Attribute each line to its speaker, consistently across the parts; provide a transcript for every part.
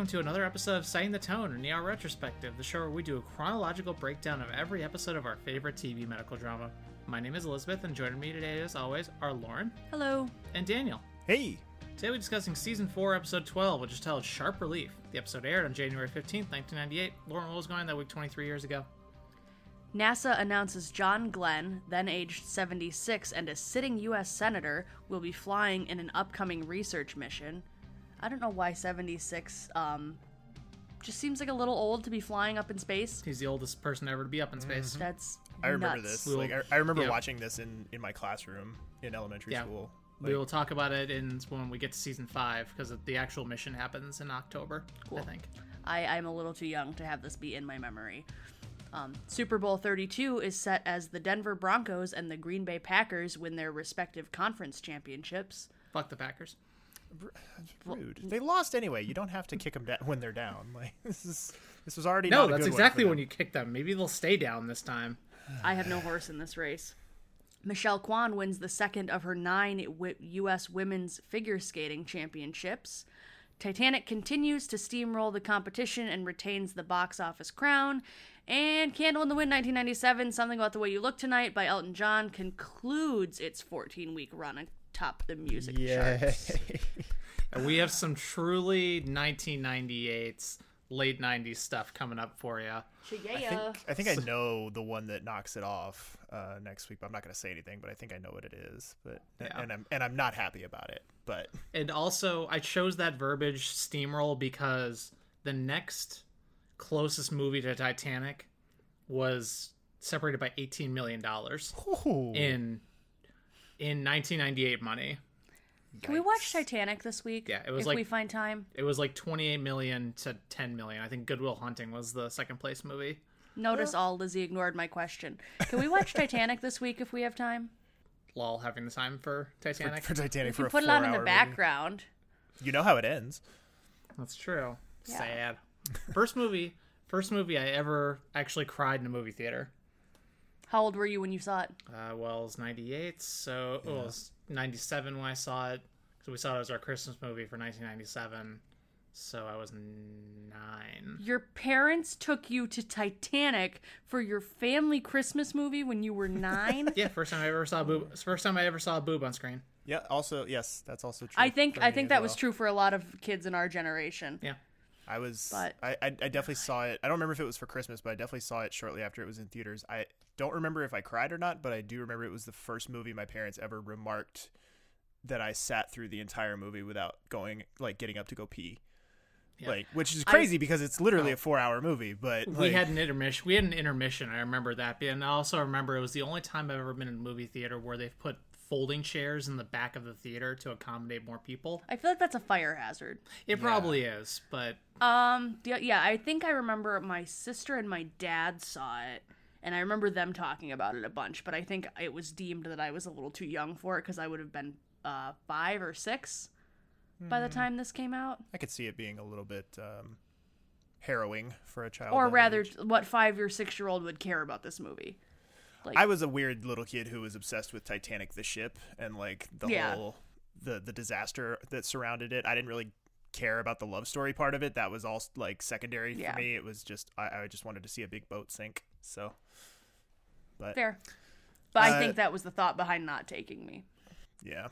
Speaker 1: welcome to another episode of Setting the Tone, an ER Retrospective, the show where we do a chronological breakdown of every episode of our favorite TV medical drama. My name is Elizabeth, and joining me today, as always, are Lauren
Speaker 2: Hello.
Speaker 1: and Daniel.
Speaker 3: Hey,
Speaker 1: Today we're discussing Season 4, Episode 12, which is titled Sharp Relief. The episode aired on January 15th, 1998. Lauren, what was going on that week 23 years ago?
Speaker 2: NASA announces John Glenn, then aged 76 and a sitting U.S. Senator, will be flying in an upcoming research mission. I don't know why 76 um, just seems like a little old to be flying up in space.
Speaker 1: He's the oldest person ever to be up in space.
Speaker 2: That's
Speaker 3: I remember
Speaker 2: nuts.
Speaker 3: this.
Speaker 1: We'll-
Speaker 3: like, I, I remember
Speaker 1: yeah.
Speaker 3: watching this in in my classroom in elementary
Speaker 1: Yeah.
Speaker 3: school.
Speaker 1: we will talk about it in when we get to Season 5, because the actual mission happens in October, Cool. I think.
Speaker 2: I, I'm a little too young to have this be in my memory. Um, Super Bowl 32 is set as the Denver Broncos and the Green Bay Packers win their respective conference championships.
Speaker 1: Fuck the Packers.
Speaker 3: Rude. They lost anyway. You don't have to kick them down when they're down. Like this is this was already
Speaker 1: No,
Speaker 3: not a
Speaker 1: that's
Speaker 3: good
Speaker 1: exactly
Speaker 3: one
Speaker 1: when you kick them. Maybe they'll stay down this time.
Speaker 2: I have no horse in this race. Michelle Kwan wins the second of her nine U.S. women's figure skating championships. Titanic continues to steamroll the competition and retains the box office crown. And Candle in the Wind 1997, Something About the Way You Look Tonight by Elton John concludes its 14 week run atop the music
Speaker 3: Yeah.
Speaker 2: charts.
Speaker 1: And we have some truly 1998's late 90s stuff coming up for you.
Speaker 3: I think, I think I know the one that knocks it off uh, next week, but I'm not going to say anything. But I think I know what it is. But
Speaker 1: Yeah.
Speaker 3: and I'm and I'm not happy about it. But
Speaker 1: And also, I chose that verbiage steamroll because the next closest movie to Titanic was separated by 18 million dollars
Speaker 3: Ooh,
Speaker 1: in in 1998 money.
Speaker 2: Can we watch Titanic this week?
Speaker 1: Yeah, it was
Speaker 2: if
Speaker 1: like-
Speaker 2: we find time.
Speaker 1: It was like 28 million to 10 million. I think Good Will Hunting was the second place movie.
Speaker 2: Notice all Lizzie ignored my question. Can we watch Titanic this week if we have time?
Speaker 1: Lol, having the time for Titanic.
Speaker 3: for Titanic for
Speaker 2: You
Speaker 3: a
Speaker 2: put it on in the
Speaker 3: four-hour movie.
Speaker 2: background.
Speaker 3: You know how it ends.
Speaker 1: That's true.
Speaker 2: Yeah.
Speaker 1: Sad. First movie, first movie I ever actually cried in a movie theater.
Speaker 2: How old were you when you saw it?
Speaker 1: Uh, well, it was 98, so oh, it was 97 when I saw it. So we saw it as our Christmas movie for 1997. So I was nine.
Speaker 2: Your parents took you to Titanic for your family Christmas movie when you were nine.
Speaker 1: Yeah, first time I ever saw a boob. First time I ever saw a boob on screen.
Speaker 3: Yeah. Also, yes, that's also true.
Speaker 2: I think I think
Speaker 3: as
Speaker 2: that was true for a lot of kids in our generation.
Speaker 1: Yeah.
Speaker 3: I was,
Speaker 2: But-
Speaker 3: I, I, I definitely saw it. I don't remember if it was for Christmas, but I definitely saw it shortly after it was in theaters. I don't remember if I cried or not, but I do remember it was the first movie my parents ever remarked that I sat through the entire movie without going, like, getting up to go pee.
Speaker 1: Yeah.
Speaker 3: Like, which is crazy because it's literally
Speaker 1: Oh.
Speaker 3: a four-hour movie. But
Speaker 1: we
Speaker 3: like,
Speaker 1: had an intermission. We had an intermission. I remember that. And I also remember it was the only time I've ever been in a movie theater where they've put folding chairs in the back of the theater to accommodate more people.
Speaker 2: I feel like that's a fire hazard.
Speaker 1: It probably is, but
Speaker 2: Um, yeah, yeah, I think I remember my sister and my dad saw it, and I remember them talking about it a bunch. But I think it was deemed that I was a little too young for it because I would have been uh, five or six by the time this came out,
Speaker 3: I could see it being a little bit um, harrowing for a child.
Speaker 2: or rather,
Speaker 3: age.
Speaker 2: what five or six year old would care about this movie. Like,
Speaker 3: I was a weird little kid who was obsessed with Titanic the ship and like the
Speaker 2: Yeah.
Speaker 3: whole the the disaster that surrounded it. I didn't really care about the love story part of it. That was all like secondary
Speaker 2: Yeah.
Speaker 3: for me. It was just I, I just wanted to see a big boat sink. So, but
Speaker 2: fair, but I
Speaker 3: Uh,
Speaker 2: think that was the thought behind not taking me.
Speaker 3: yeah.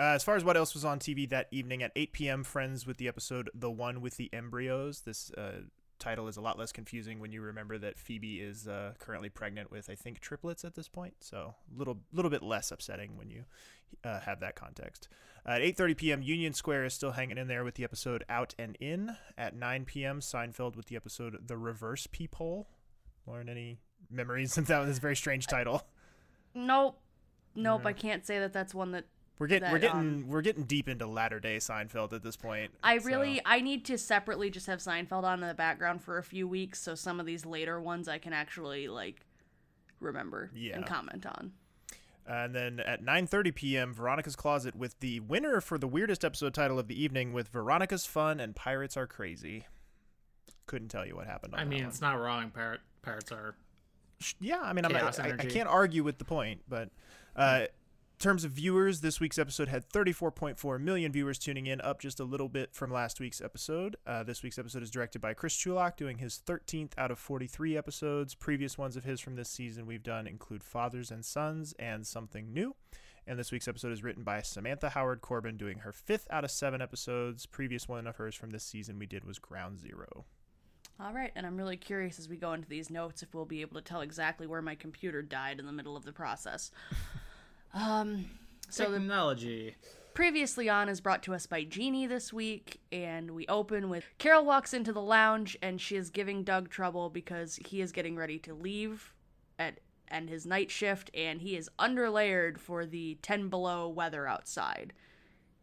Speaker 3: Uh, as far as what else was on TV that evening at 8 p.m., Friends with the episode "The One with the Embryos." This uh, title is a lot less confusing when you remember that Phoebe is uh, currently pregnant with, I think, triplets at this point. So a little, little bit less upsetting when you uh, have that context. Uh, at 8:30 p.m., Union Square is still hanging in there with the episode "Out and In." At 9 p.m., Seinfeld with the episode "The Reverse Peephole." Lauren, any memories of that? was This very strange title.
Speaker 2: Nope, nope, I can't say that that's one that
Speaker 3: We're getting we're getting
Speaker 2: um,
Speaker 3: we're getting deep into latter day Seinfeld at this point.
Speaker 2: I
Speaker 3: so-
Speaker 2: really I need to separately just have Seinfeld on in the background for a few weeks so some of these later ones I can actually like remember
Speaker 3: Yeah.
Speaker 2: and comment on.
Speaker 3: And then at 9:30 p.m., Veronica's Closet with the winner for the weirdest episode title of the evening with Veronica's Fun and Pirates Are Crazy. Couldn't tell you what happened. On
Speaker 1: I
Speaker 3: that
Speaker 1: mean,
Speaker 3: one.
Speaker 1: it's not wrong. Pirate, pirates are
Speaker 3: yeah. I mean, I'm not, I, I can't argue with the point, but uh, terms of viewers, this week's episode had 34.4 million viewers tuning in, up just a little bit from last week's episode. Uh, this week's episode is directed by Chris Chulack, doing his 13th out of 43 episodes. Previous ones of his from this season we've done include Fathers and Sons and Something New. And this week's episode is written by Samantha Howard Corbin, doing her fifth out of seven episodes. Previous one of hers from this season we did was Ground Zero.
Speaker 2: All right, and I'm really curious as we go into these notes if we'll be able to tell exactly where my computer died in the middle of the process. Um, so the
Speaker 1: Technology.
Speaker 2: previously on is brought to us by Jeannie this week, and we open with Carol walks into the lounge and she is giving Doug trouble because he is getting ready to leave at and his night shift, and he is underlayered for the 10 below weather outside.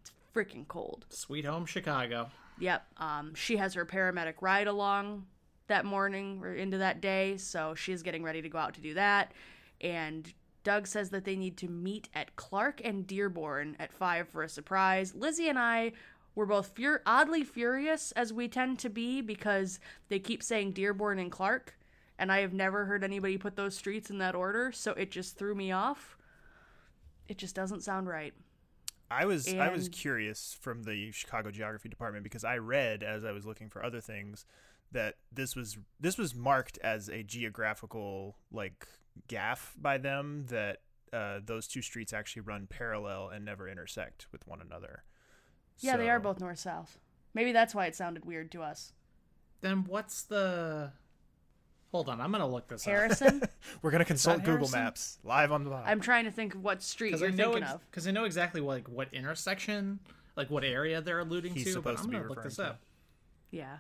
Speaker 2: It's freaking cold.
Speaker 1: Sweet Home Chicago.
Speaker 2: Yep. Um, she has her paramedic ride along that morning or into that day, so she's getting ready to go out to do that. And Doug says that they need to meet at Clark and Dearborn at five for a surprise. Lizzie and I were both fur- oddly furious, as we tend to be, because they keep saying Dearborn and Clark, and I have never heard anybody put those streets in that order, so it just threw me off. It just doesn't sound right.
Speaker 3: I was I was curious from the Chicago Geography Department because I read as I was looking for other things that this was this was marked as a geographical like gaffe by them that uh, those two streets actually run parallel and never intersect with one another.
Speaker 2: Yeah, they are both north south. Maybe that's why it sounded weird to us.
Speaker 1: Then what's the? Hold on, I'm gonna look this up.
Speaker 2: Harrison?
Speaker 3: We're gonna consult Google
Speaker 1: Harrison?
Speaker 3: Maps live on the pod.
Speaker 2: I'm trying to think of what street
Speaker 1: Because
Speaker 2: you're
Speaker 1: I know
Speaker 2: thinking
Speaker 1: ex-
Speaker 2: of.
Speaker 1: because I know exactly what, like what intersection, like what area they're alluding
Speaker 3: He's
Speaker 1: to. But I'm
Speaker 3: to
Speaker 1: gonna look this
Speaker 3: to.
Speaker 1: up.
Speaker 2: Yeah.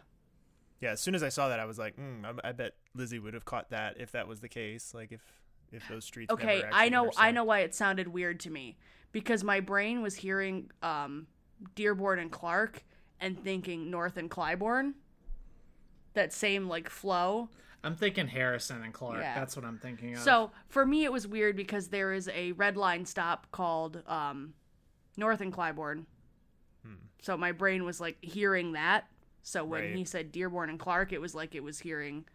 Speaker 3: yeah, as soon as I saw that, I was like, mm, I, I bet Lizzie would have caught that if that was the case. Like if if those streets.
Speaker 2: Okay,
Speaker 3: never
Speaker 2: I
Speaker 3: actually
Speaker 2: know I know why it sounded weird to me because my brain was hearing um Dearborn and Clark and thinking North and Clybourne. That same like flow.
Speaker 1: I'm thinking Harrison and Clark.
Speaker 2: Yeah.
Speaker 1: That's what I'm thinking of.
Speaker 2: So for me, it was weird because there is a red line stop called um, North and Clybourne. So my brain was like hearing that. So when
Speaker 3: Right.
Speaker 2: he said Dearborn and Clark, it was like it was hearing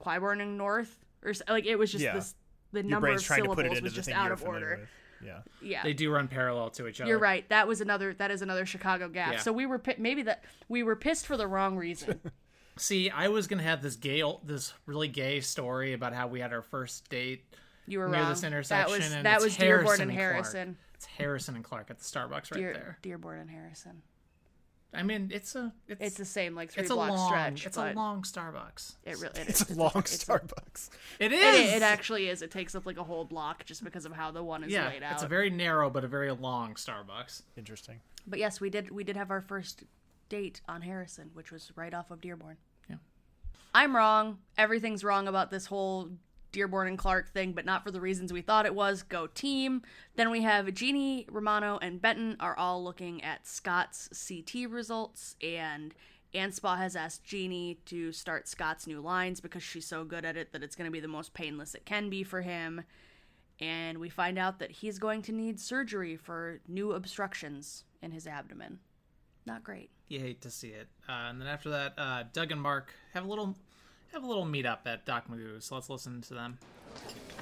Speaker 2: Clybourne and North, or like it was just
Speaker 3: Yeah.
Speaker 2: this. The
Speaker 3: Your
Speaker 2: number of
Speaker 3: trying to put it
Speaker 2: syllables was just out of order.
Speaker 3: with. Yeah.
Speaker 2: Yeah,
Speaker 1: they do run parallel to each other.
Speaker 2: you're right. That was another. That is another Chicago gap.
Speaker 1: Yeah.
Speaker 2: So we were maybe that we were pissed for the wrong reason.
Speaker 1: See, I was gonna have this gay, this really gay story about how we had our first date
Speaker 2: You were
Speaker 1: near
Speaker 2: wrong.
Speaker 1: this intersection.
Speaker 2: That was
Speaker 1: and
Speaker 2: that
Speaker 1: it's
Speaker 2: was Dearborn
Speaker 1: Harrison
Speaker 2: and
Speaker 1: Clark.
Speaker 2: Harrison.
Speaker 1: It's Harrison and Clark at the Starbucks right
Speaker 2: Dear,
Speaker 1: there.
Speaker 2: Dearborn and Harrison.
Speaker 1: I mean, it's a it's
Speaker 2: It's the same like three
Speaker 1: it's a
Speaker 2: block
Speaker 1: long
Speaker 2: stretch.
Speaker 1: it's a long Starbucks.
Speaker 2: It really it
Speaker 3: It's
Speaker 2: is.
Speaker 3: a long
Speaker 2: it's
Speaker 3: Starbucks.
Speaker 1: It
Speaker 2: It,
Speaker 1: is.
Speaker 2: it actually is. It takes up like a whole block just because of how the one is
Speaker 1: yeah,
Speaker 2: laid out.
Speaker 1: it's a very narrow but a very long Starbucks.
Speaker 3: Interesting.
Speaker 2: But yes, we did we did have our first date on Harrison, which was right off of Dearborn.
Speaker 1: Yeah.
Speaker 2: I'm wrong. Everything's wrong about this whole Dearborn and Clark thing, but not for the reasons we thought it was. Go team. Then we have Jeannie, Romano, and Benton are all looking at Scott's CT results, and Anspaugh has asked Jeannie to start Scott's new lines because she's so good at it that it's going to be the most painless it can be for him. And we find out that he's going to need surgery for new obstructions in his abdomen. Not great.
Speaker 1: You hate to see it. Uh, and then after that, uh, Doug and Mark have a little have a little meet up at Doc Magoo's. So let's listen to them.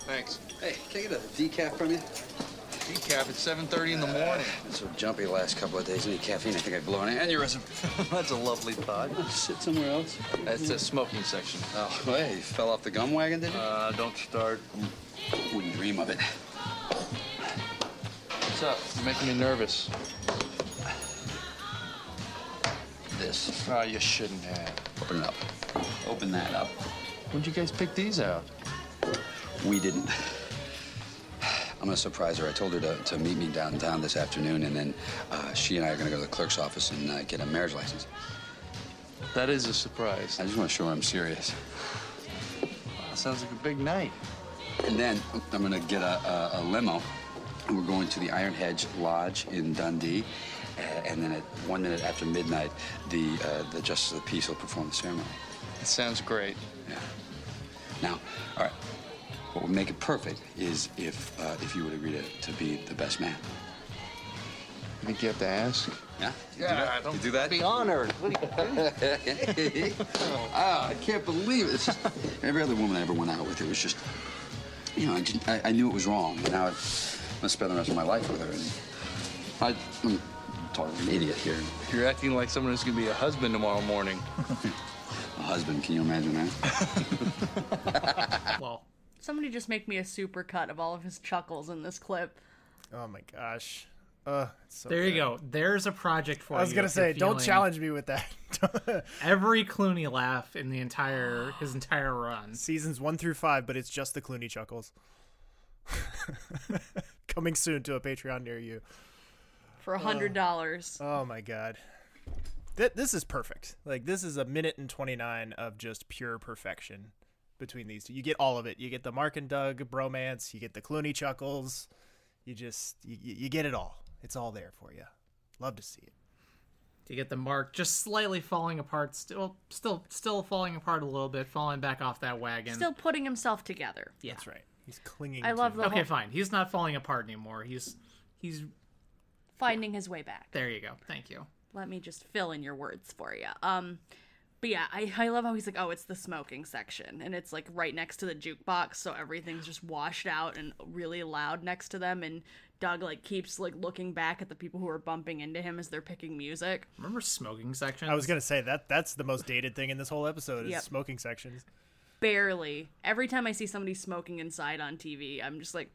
Speaker 4: Thanks.
Speaker 5: Hey, can I get a decaf from you?
Speaker 4: Decaf at 7.30 in the morning.
Speaker 5: Been so jumpy the last couple of days. Any caffeine, I think I've blown an aneurysm.
Speaker 4: That's a lovely thought.
Speaker 5: Sit somewhere else.
Speaker 4: That's the smoking section.
Speaker 5: Oh, hey, you fell off the gum wagon, did you?
Speaker 4: Uh, don't start.
Speaker 5: Wouldn't dream of it.
Speaker 4: What's up? You're making me nervous.
Speaker 5: This.
Speaker 4: Oh, you shouldn't have.
Speaker 5: Open it up. Open that up.
Speaker 4: When'd you guys pick these out?
Speaker 5: We didn't. I'm gonna surprise her. I told her to, to meet me downtown this afternoon, and then uh, she and I are gonna go to the clerk's office and uh, get a marriage license.
Speaker 4: That is a surprise.
Speaker 5: I just want to show her I'm serious.
Speaker 4: That sounds like a big night.
Speaker 5: And then I'm gonna get a, a, a limo, and we're going to the Iron Hedge Lodge in Dundee. Uh, and then at one minute after midnight, the uh, the Justice of the Peace will perform the ceremony.
Speaker 4: It sounds great.
Speaker 5: Yeah. Now, all right. What would make it perfect is if uh, if you would agree to, to be the best man.
Speaker 4: I think you have to ask?
Speaker 5: Yeah. You
Speaker 4: Yeah,
Speaker 5: do that?
Speaker 4: don't
Speaker 5: You do that?
Speaker 4: Be honored.
Speaker 5: Ah, I can't believe it. It's just, every other woman I ever went out with, it was just, you know, I, just, I, I knew it was wrong. And now, it, gonna spend the rest of my life with her. And I, I'm an idiot here.
Speaker 4: You're acting like someone who's gonna be a husband tomorrow morning.
Speaker 5: A husband, can you imagine that?
Speaker 1: Well,
Speaker 2: Somebody just make me a super cut of all of his chuckles in this clip.
Speaker 3: Oh my gosh. Uh, so
Speaker 1: there you
Speaker 3: good.
Speaker 1: go. There's a project for you.
Speaker 3: I was gonna say, don't challenge me with that.
Speaker 1: Every Clooney laugh in the entire his entire run.
Speaker 3: Seasons one through five, but it's just the Clooney chuckles. Coming soon to a Patreon near you.
Speaker 2: For a hundred oh. dollars.
Speaker 3: Oh my god. Th- this is perfect. Like this is a minute and 29 of just pure perfection between these two. You get all of it. You get the Mark and Doug bromance, you get the Clooney chuckles. You just you, you you get it all. It's all there for you. Love to see it.
Speaker 1: To get the mark just slightly falling apart, still still still falling apart a little bit, falling back off that wagon.
Speaker 2: Still putting himself together.
Speaker 1: yeah.
Speaker 3: That's right. He's clinging
Speaker 2: I
Speaker 3: to
Speaker 2: love the
Speaker 1: Okay,
Speaker 2: whole
Speaker 1: fine. He's not falling apart anymore. He's he's
Speaker 2: finding his way back.
Speaker 1: there. You go. Thank you.
Speaker 2: Let me just fill in your words for you. Um, but yeah, I, I love how he's like, oh, it's the smoking section, and it's like right next to the jukebox, so everything's just washed out and really loud next to them. And Doug like keeps like looking back at the people who are bumping into him as they're picking music.
Speaker 1: Remember smoking section?
Speaker 3: I was gonna say that that's the most dated thing in this whole episode is
Speaker 2: Yep.
Speaker 3: smoking sections.
Speaker 2: Barely. Every time I see somebody smoking inside on TV, I'm just like,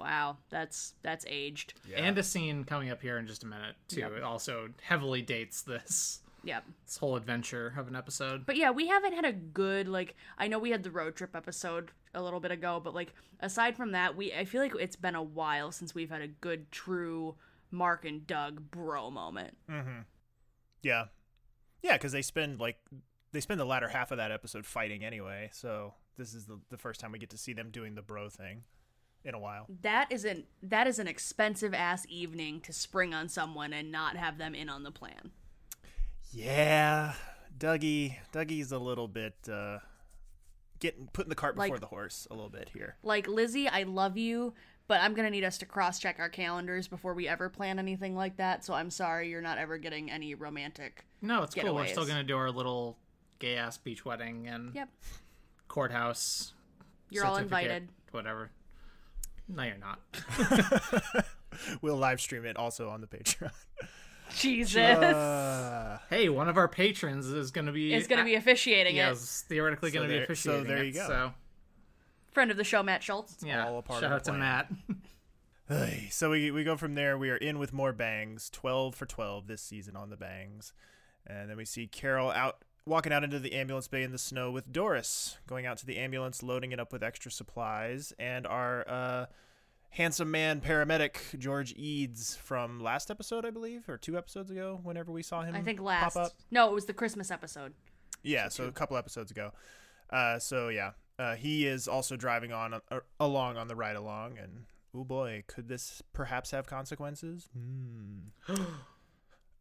Speaker 2: wow, that's that's aged. Yeah.
Speaker 1: and a scene coming up here in just a minute too. It also heavily dates this
Speaker 2: Yep.
Speaker 1: this whole adventure of an episode.
Speaker 2: But yeah, we haven't had a good like I know we had the road trip episode a little bit ago, but like aside from that, we I feel like it's been a while since we've had a good true Mark and Doug bro moment. Mhm.
Speaker 3: Yeah, yeah, because they spend like they spend the latter half of that episode fighting anyway. So this is the the first time we get to see them doing the bro thing in a while.
Speaker 2: That is an that is an expensive ass evening to spring on someone and not have them in on the plan.
Speaker 3: Yeah, Dougie, Dougie's a little bit uh, getting putting the cart before
Speaker 2: Like-
Speaker 3: the horse a little bit here.
Speaker 2: Like Lizzie, I love you, but I'm gonna need us to cross check our calendars before we ever plan anything like that. So I'm sorry, you're not ever getting any romantic.
Speaker 1: No, it's cool. We're still gonna do our little gay ass beach wedding and
Speaker 2: Yep,
Speaker 1: courthouse.
Speaker 2: you're all
Speaker 1: certificate,
Speaker 2: invited.
Speaker 1: Whatever. No, you're not.
Speaker 3: We'll live stream it also on the Patreon.
Speaker 2: Jesus,
Speaker 3: Uh,
Speaker 1: Hey, one of our patrons is gonna be
Speaker 2: is gonna be officiating
Speaker 1: yeah,
Speaker 2: it.
Speaker 1: is theoretically
Speaker 3: So
Speaker 1: gonna be
Speaker 3: there- so
Speaker 1: officiating.
Speaker 3: there
Speaker 1: it,
Speaker 3: you go.
Speaker 1: So
Speaker 2: Friend of the show, Matt Schultz.
Speaker 1: yeah,
Speaker 3: all a part
Speaker 1: shout
Speaker 3: of
Speaker 1: out
Speaker 3: the
Speaker 1: to. Matt.
Speaker 3: So we we go from there. We are in with more bangs, twelve for twelve this season on the bangs, and then we see Carol out walking out into the ambulance bay in the snow with Doris, going out to the ambulance, loading it up with extra supplies, and our uh, handsome man paramedic George Eads from last episode, I believe, or two episodes ago, whenever we saw him.
Speaker 2: I think
Speaker 3: pop
Speaker 2: last.
Speaker 3: up.
Speaker 2: No, it was the Christmas episode.
Speaker 3: Yeah, so a couple episodes ago. Uh, so yeah, uh, he is also driving on uh, along on the ride along, and oh boy, could this perhaps have consequences? Hmm.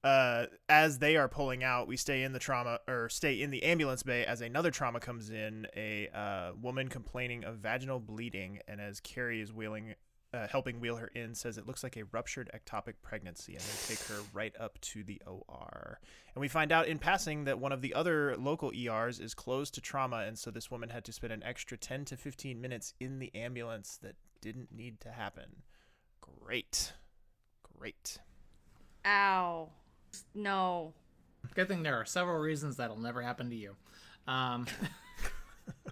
Speaker 3: uh, as they are pulling out, we stay in the trauma or stay in the ambulance bay as another trauma comes in. A uh, woman complaining of vaginal bleeding, and as Kerry is wheeling. Uh, helping wheel her in says it looks like a ruptured ectopic pregnancy and they take her right up to the OR. And we find out in passing that one of the other local ERs is closed to trauma, and so this woman had to spend an extra 10 to 15 minutes in the ambulance that didn't need to happen. Great. Great.
Speaker 2: Ow. No.
Speaker 1: Good thing there are several reasons that'll never happen to you. Um,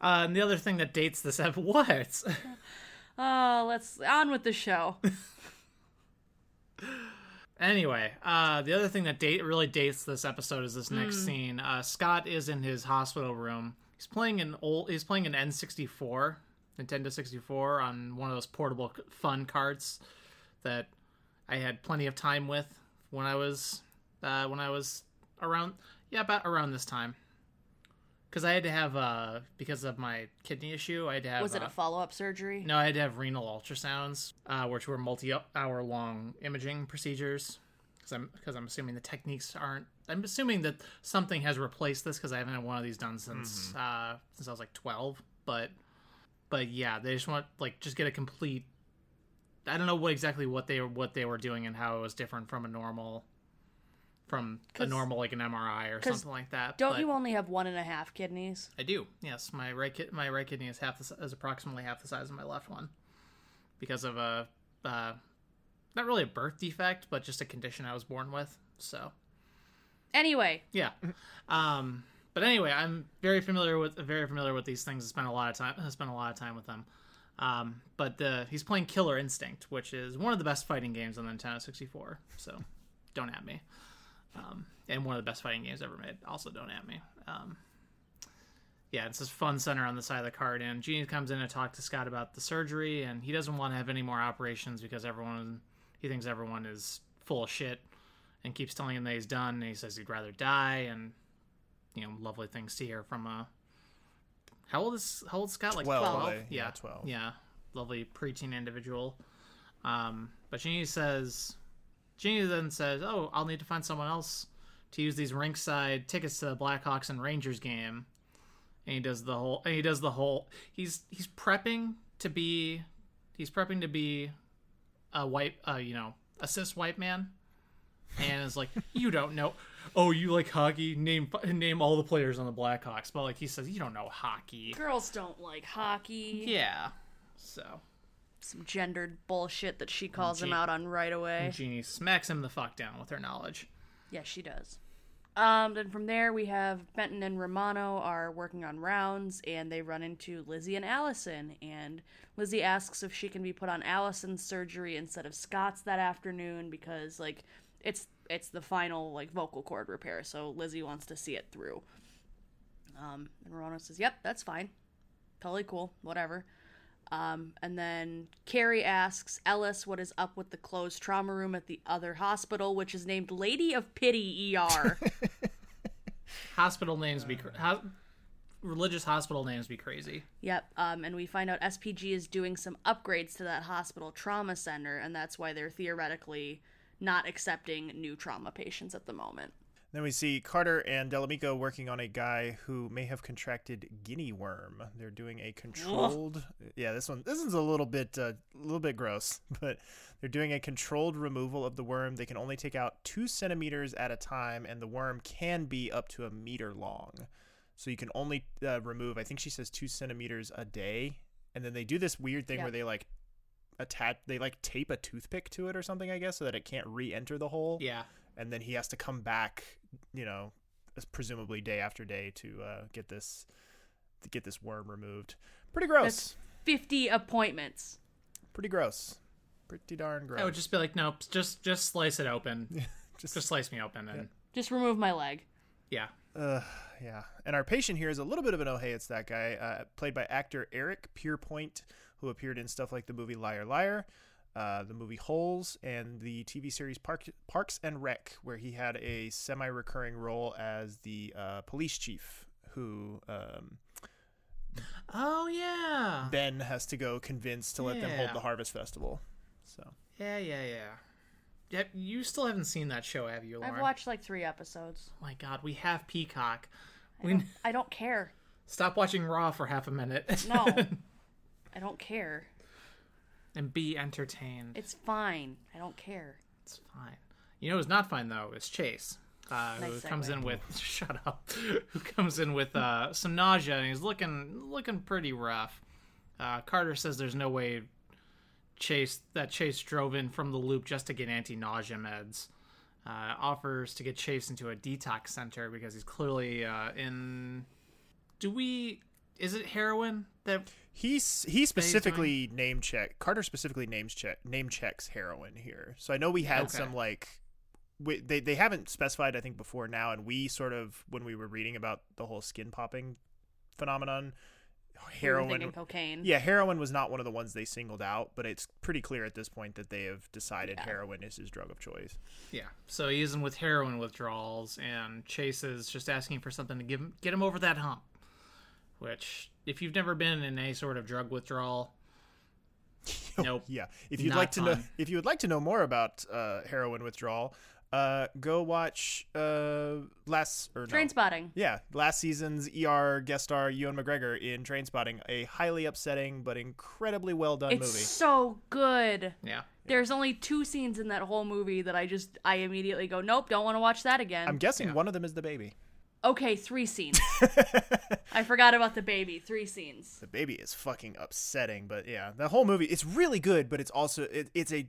Speaker 1: uh, and the other thing that dates this episode, what?
Speaker 2: Oh, let's on with the show.
Speaker 1: Anyway, uh, the other thing that date really dates this episode is this next scene. Uh, Scott is in his hospital room. He's playing an old. He's playing an N64, Nintendo 64, on one of those portable fun carts that I had plenty of time with when I was uh, when I was around. Yeah, about around this time. Because I had to have uh because of my kidney issue, I had to have.
Speaker 2: Was it
Speaker 1: uh,
Speaker 2: a follow up surgery?
Speaker 1: no, I had to have renal ultrasounds, uh, which were multi-hour long imaging procedures. Because I'm because I'm assuming the techniques aren't. I'm assuming that something has replaced this because I haven't had one of these done since uh, since I was like 12. But but yeah, they just want like just get a complete. I don't know what exactly what they what they were doing and how it was different from a normal, from a normal like an MRI or something like that.
Speaker 2: Don't
Speaker 1: but-
Speaker 2: you only have one and a half kidneys?
Speaker 1: I do. Yes, my right ki- my right kidney is half the, is approximately half the size of my left one. because of a uh, not really a birth defect, but just a condition I was born with. So
Speaker 2: Anyway,
Speaker 1: yeah. Um, but anyway, I'm very familiar with very familiar with these things. I spent a lot of time. I spent a lot of time with them. Um, but the, he's playing Killer Instinct, which is one of the best fighting games on the Nintendo 64. So don't at me. Um, and one of the best fighting games ever made. Also don't at me. Um, yeah, it's this fun center on the side of the card, and Jeannie comes in to talk to Scott about the surgery, and he doesn't want to have any more operations because everyone he thinks everyone is full of shit, and keeps telling him that he's done. And he says he'd rather die, and you know, lovely things to hear from a how old is how old is Scott? Like
Speaker 3: 12,
Speaker 1: twelve?
Speaker 3: eh?
Speaker 1: Yeah,
Speaker 3: Yeah, 12.
Speaker 1: Yeah, lovely preteen individual. Um, but Jeannie says, Jeannie then says, "Oh, I'll need to find someone else to use these rinkside tickets to the Blackhawks and Rangers game." And he does the whole. And he does the whole. He's he's prepping to be. He's prepping to be a white. Uh, you know, a cis white man. And is like, you don't know. Oh, you like hockey? Name name all the players on the Blackhawks. But like he says, you don't know hockey.
Speaker 2: girls don't like hockey.
Speaker 1: Yeah. So
Speaker 2: Some gendered bullshit that she calls him out on right away.
Speaker 1: Jeannie smacks him the fuck down with her knowledge.
Speaker 2: Yeah, she does. Um, then from there we have Benton and Romano are working on rounds, and they run into Lizzie and Allison. And Lizzie asks if she can be put on Allison's surgery instead of Scott's that afternoon because like it's it's the final like vocal cord repair, so Lizzie wants to see it through. Um, and Romano says, "Yep, that's fine, totally cool, whatever." Um, and then Kerry asks Ellis what is up with the closed trauma room at the other hospital, which is named Lady of Pity ER.
Speaker 1: Hospital names be cra- ho- religious hospital names be crazy.
Speaker 2: yep. Um, and we find out SPG is doing some upgrades to that hospital trauma center, and that's why they're theoretically not accepting new trauma patients at the moment.
Speaker 3: Then we see Carter and Del Amico working on a guy who may have contracted guinea worm. They're doing a controlled. Yeah, this one. This one's a little bit, uh, a little bit gross, but they're doing a controlled removal of the worm. They can only take out two centimeters at a time, and the worm can be up to a meter long. So you can only uh, remove. I think she says two centimeters a day, and then they do this weird thing
Speaker 2: Yeah.
Speaker 3: where they like attach. They like tape a toothpick to it or something, I guess, so that it can't re-enter the hole
Speaker 1: Yeah.
Speaker 3: and then he has to come back, you know, presumably day after day to uh, get this to get this worm removed. Pretty gross.
Speaker 2: That's 50 appointments.
Speaker 3: Pretty gross. Pretty darn gross.
Speaker 1: I would just be like, nope, just just slice it open.
Speaker 3: just,
Speaker 1: just slice me open and
Speaker 2: Just remove my leg.
Speaker 1: yeah.
Speaker 3: uh, yeah. And our patient here is a little bit of an oh hey it's that guy, uh, played by actor Eric Pierpoint, who appeared in stuff like the movie Liar Liar. Uh, the movie Holes and the TV series Park, Parks and Rec, where he had a semi-recurring role as the uh, police chief, who um,
Speaker 1: Oh yeah.
Speaker 3: Ben has to go convince to let them hold the Harvest Festival. So
Speaker 1: Yeah, yeah, yeah. Yep, you still haven't seen that show, have you, Lauren?
Speaker 2: I've watched like three episodes.
Speaker 1: Oh my god, we have Peacock. We
Speaker 2: I don't care.
Speaker 1: stop watching Raw for half a minute.
Speaker 2: No. I don't care.
Speaker 1: and be entertained.
Speaker 2: It's fine. I don't care.
Speaker 1: It's fine. You know who's not fine though is Chase. Uh, who
Speaker 2: Nice
Speaker 1: comes in with shut up. who comes in with uh, some nausea and he's looking looking pretty rough. Uh, Carter says there's no way Chase that Chase drove in from the loop just to get anti-nausea meds. Uh, offers to get Chase into a detox center because he's clearly uh, in. Do we? Is it heroin that?
Speaker 3: he's he specifically name check Carter specifically names check name checks heroin here. So I know we had
Speaker 1: Okay.
Speaker 3: some like we, they they haven't specified I think before now, and we sort of when we were reading about the whole skin popping phenomenon, heroin.
Speaker 2: thinking cocaine.
Speaker 3: Yeah, heroin was not one of the ones they singled out, but it's pretty clear at this point that they have decided
Speaker 2: Yeah.
Speaker 3: heroin is his drug of choice.
Speaker 1: Yeah. So he's in with heroin withdrawals, and Chase is just asking for something to give him, get him over that hump. Which, if you've never been in any sort of drug withdrawal, nope.
Speaker 3: Yeah. If you'd like to know if you would like to know more about uh, heroin withdrawal, uh, go watch uh, last or no.
Speaker 2: Trainspotting.
Speaker 3: Yeah, last season's ER guest star Ewan McGregor in Trainspotting a highly upsetting but incredibly well done
Speaker 2: It's
Speaker 3: movie.
Speaker 2: so good.
Speaker 1: Yeah.
Speaker 2: There's only two scenes in that whole movie that I just I immediately go, nope, don't want to watch that again.
Speaker 3: I'm guessing one of them is the baby.
Speaker 2: Okay, three scenes. I forgot about the baby. Three scenes.
Speaker 3: the baby is fucking upsetting but yeah the whole movie it's really good but it's also it, it's a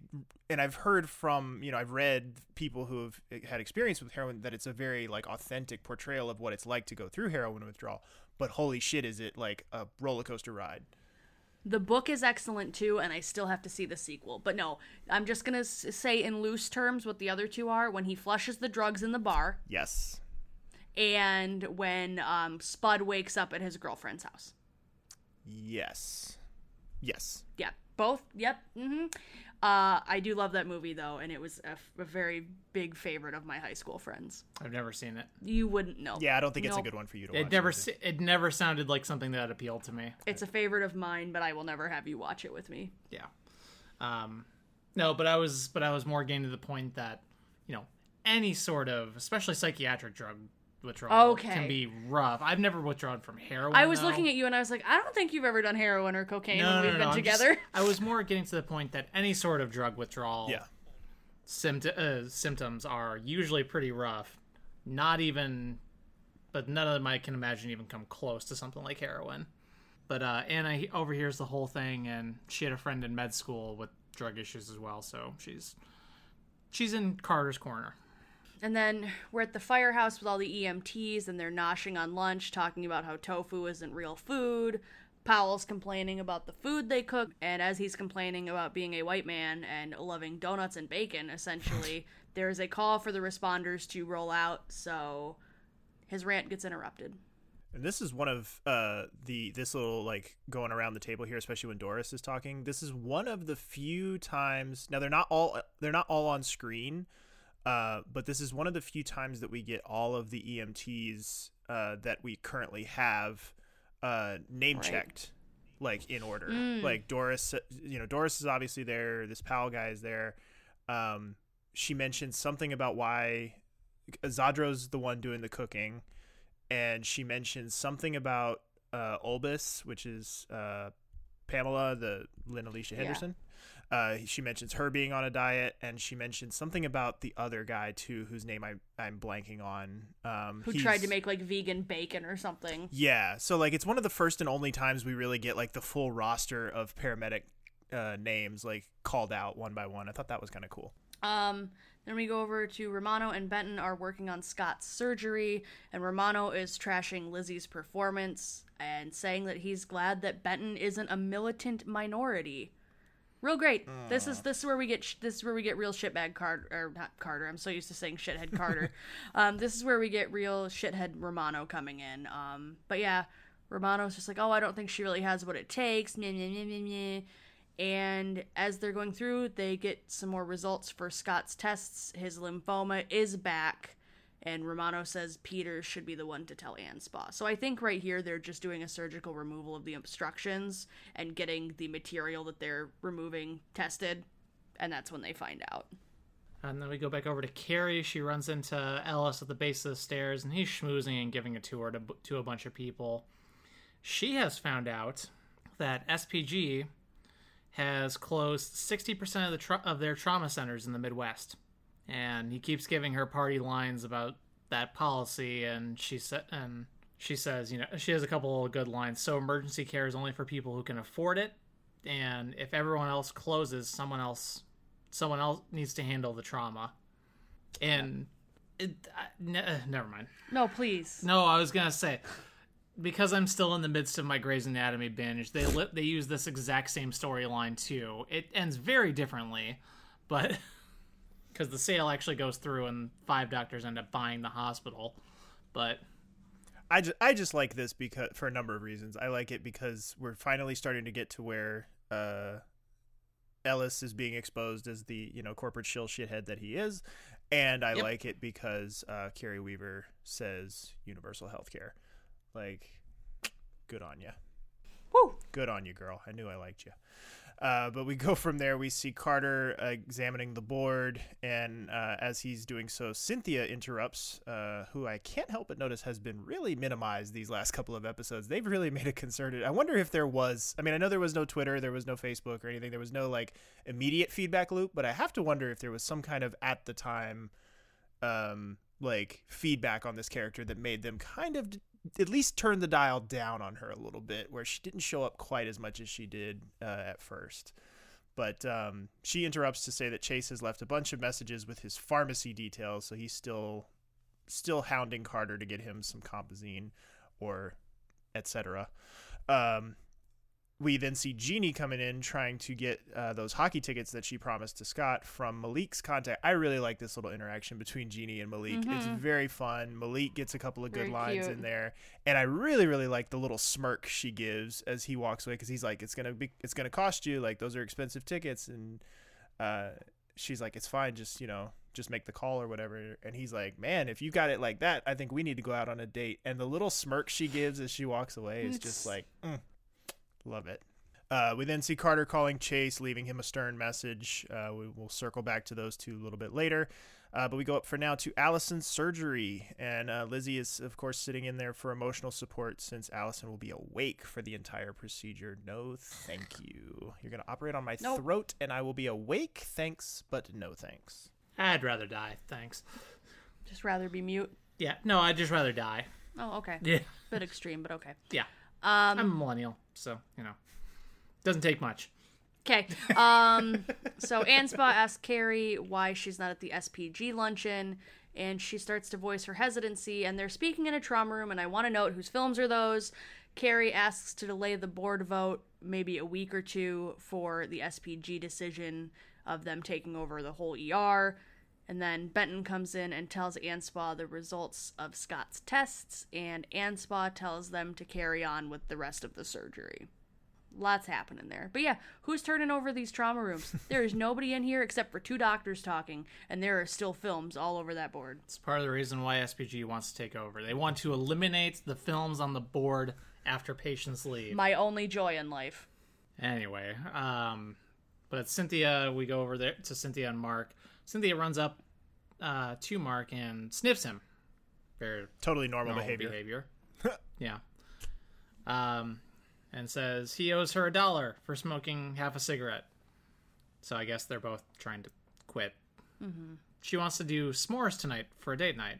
Speaker 3: and i've heard from you know i've read people who have had experience with heroin that it's a very like authentic portrayal of what it's like to go through heroin withdrawal but holy shit is it like a roller coaster ride
Speaker 2: The book is excellent too, and I still have to see the sequel. But no, I'm just gonna s- say in loose terms what the other two are. When he flushes the drugs in the bar,
Speaker 3: yes
Speaker 2: and when um, Spud wakes up at his girlfriend's house.
Speaker 3: yes yes
Speaker 2: Yeah, both. Yep. hmm Uh, I do love that movie though, and it was a, f- a very big favorite of my high school friends.
Speaker 1: I've never seen it.
Speaker 2: You wouldn't know.
Speaker 3: yeah i don't think it's a good one for you to
Speaker 1: It
Speaker 3: watch
Speaker 1: never
Speaker 3: either.
Speaker 1: it never sounded like something that appealed to me.
Speaker 2: It's a favorite of mine, but I will never have you watch it with me.
Speaker 1: Yeah. Um, no, but I was but I was more getting to the point that you know any sort of especially psychiatric drug withdrawal
Speaker 2: Okay.
Speaker 1: can be rough. I've never withdrawn from heroin.
Speaker 2: I was
Speaker 1: though.
Speaker 2: looking at you and I was like, I don't think you've ever done heroin or cocaine
Speaker 1: no,
Speaker 2: when
Speaker 1: no,
Speaker 2: we've
Speaker 1: no,
Speaker 2: been
Speaker 1: no, I'm just-
Speaker 2: together.
Speaker 1: I was more getting to the point that any sort of drug withdrawal
Speaker 3: yeah
Speaker 1: sympt- uh, symptoms are usually pretty rough. Not even, but none of them I can imagine even come close to something like heroin. But uh, Anna overhears the whole thing, and she had a friend in med school with drug issues as well, so she's she's in Carter's corner.
Speaker 2: And then we're at the firehouse with all the EMTs, and they're noshing on lunch, talking about how tofu isn't real food. Powell's complaining about the food they cook, and as he's complaining about being a white man and loving donuts and bacon, essentially, there is a call for the responders to roll out, so his rant gets interrupted.
Speaker 3: And this is one of uh, the this little like going around the table here, especially when Doris is talking. This is one of the few times. Now they're not all they're not all on screen, uh, but this is one of the few times that we get all of the EMTs uh, that we currently have uh, name checked, like in order. Like Doris, you know, Doris is obviously there. This Powell guy is there. Um, she mentioned something about why Zadro's the one doing the cooking and she mentions something about uh, Olbes, which is uh, Pamela, the Lyn Alicia Henderson. Uh, she mentions her being on a diet, and she mentions something about the other guy too, whose name I I'm blanking on. Um,
Speaker 2: Who tried to make like vegan bacon or something.
Speaker 3: Yeah, so like it's one of the first and only times we really get like the full roster of paramedic uh, names like called out one by one. I thought that was kind of cool.
Speaker 2: Um, then we go over to Romano and Benton are working on Scott's surgery, and Romano is trashing Lizzie's performance and saying that he's glad that Benton isn't a militant minority. Real great. This is this is where we get sh- this is where we get real shitbag Carter or not Carter. I'm so used to saying shithead Carter. um, this is where we get real shithead Romano coming in. Um, but yeah, Romano's just like, oh, I don't think she really has what it takes. Meh, meh, meh, meh, meh. And as they're going through, they get some more results for Scott's tests. His lymphoma is back, and Romano says Peter should be the one to tell Anspaugh. So I think right here they're just doing a surgical removal of the obstructions and getting the material that they're removing tested, and that's when they find out.
Speaker 1: And then we go back over to Kerry. She runs into Ellis at the base of the stairs, and he's schmoozing and giving a tour to, to a bunch of people. She has found out that SPG has closed 60% of the tra- of their trauma centers in the Midwest. And he keeps giving her party lines about that policy and she said and she says, you know, she has a couple of good lines. So emergency care is only for people who can afford it, and if everyone else closes, someone else someone else needs to handle the trauma. And it, ne- uh, never mind.
Speaker 2: No, please.
Speaker 1: No, I was gonna say because I'm still in the midst of my Grey's Anatomy binge. They li- they use this exact same storyline too. It ends very differently, but because the sale actually goes through and five doctors end up buying the hospital, but
Speaker 3: I just, I just like this because for a number of reasons. I like it because we're finally starting to get to where uh, Ellis is being exposed as the you know corporate shill shithead that he is, and I
Speaker 1: Yep.
Speaker 3: like it because uh, Kerry Weaver says universal health care. Like, good on you.
Speaker 2: Woo!
Speaker 3: Good on you, girl. I knew I liked you. Uh, but we go from there. We see Carter examining the board, and uh, as he's doing so, Cynthia interrupts, uh, who I can't help but notice has been really minimized these last couple of episodes. They've really made a concerted. I wonder if there was. I mean, I know there was no Twitter, there was no Facebook or anything. There was no like immediate feedback loop, but I have to wonder if there was some kind of at the time um, like feedback on this character that made them kind of at least turn the dial down on her a little bit, where she didn't show up quite as much as she did uh, at first. But um, she interrupts to say that Chase has left a bunch of messages with his pharmacy details, so he's still still hounding Carter to get him some compazine or etc. Um, we then see Jeannie coming in trying to get uh, those hockey tickets that she promised to Scott from Malik's contact. I really like this little interaction between Jeannie and Malik. It's very fun. Malik gets a couple of good
Speaker 2: Very
Speaker 3: lines
Speaker 2: cute.
Speaker 3: in there, and I really, really like the little smirk she gives as he walks away because he's like, "It's gonna be, it's gonna cost you. Like those are expensive tickets," and uh, she's like, "It's fine. Just you know." Just make the call or whatever. And he's like, Man, if you got it like that, I think we need to go out on a date. And the little smirk she gives as she walks away is just like, mm, Love it. Uh, we then see Carter calling Chase, leaving him a stern message. Uh, we will circle back to those two a little bit later. Uh, but we go up for now to Allison's surgery. And uh, Lizzie is, of course, sitting in there for emotional support since Allison will be awake for the entire procedure. No, thank you. You're going to operate on my
Speaker 2: Nope.
Speaker 3: throat, and I will be awake. Thanks, but no thanks.
Speaker 1: I'd rather die. Thanks.
Speaker 2: Just rather be mute.
Speaker 1: Yeah. No, I'd just rather die.
Speaker 2: Oh, okay.
Speaker 1: Yeah.
Speaker 2: Bit extreme, but okay.
Speaker 1: Yeah.
Speaker 2: Um,
Speaker 1: I'm a millennial, so you know, doesn't take much.
Speaker 2: Okay. Um, so Anspaugh asks Kerry why she's not at the SPG luncheon, and she starts to voice her hesitancy. And they're speaking in a trauma room, and I want to note whose films are those. Kerry asks to delay the board vote maybe a week or two for the SPG decision of them taking over the whole ER. And then Benton comes in and tells Anspaugh the results of Scott's tests, and Anspaugh tells them to carry on with the rest of the surgery lots happening there. But yeah, who's turning over these trauma rooms? there is nobody in here except for two doctors talking, and there are still films all over that board.
Speaker 1: It's part of the reason why SPG wants to take over. They want to eliminate the films on the board after patients leave.
Speaker 2: My only joy in life.
Speaker 1: Anyway, um, but Cynthia, we go over there to Cynthia and Mark. Cynthia runs up uh, to Mark and sniffs him. Very
Speaker 3: Totally normal,
Speaker 1: normal
Speaker 3: behavior.
Speaker 1: behavior. yeah. Um, and says he owes her a dollar for smoking half a cigarette. So I guess they're both trying to quit.
Speaker 2: Mm-hmm.
Speaker 1: She wants to do s'mores tonight for a date night.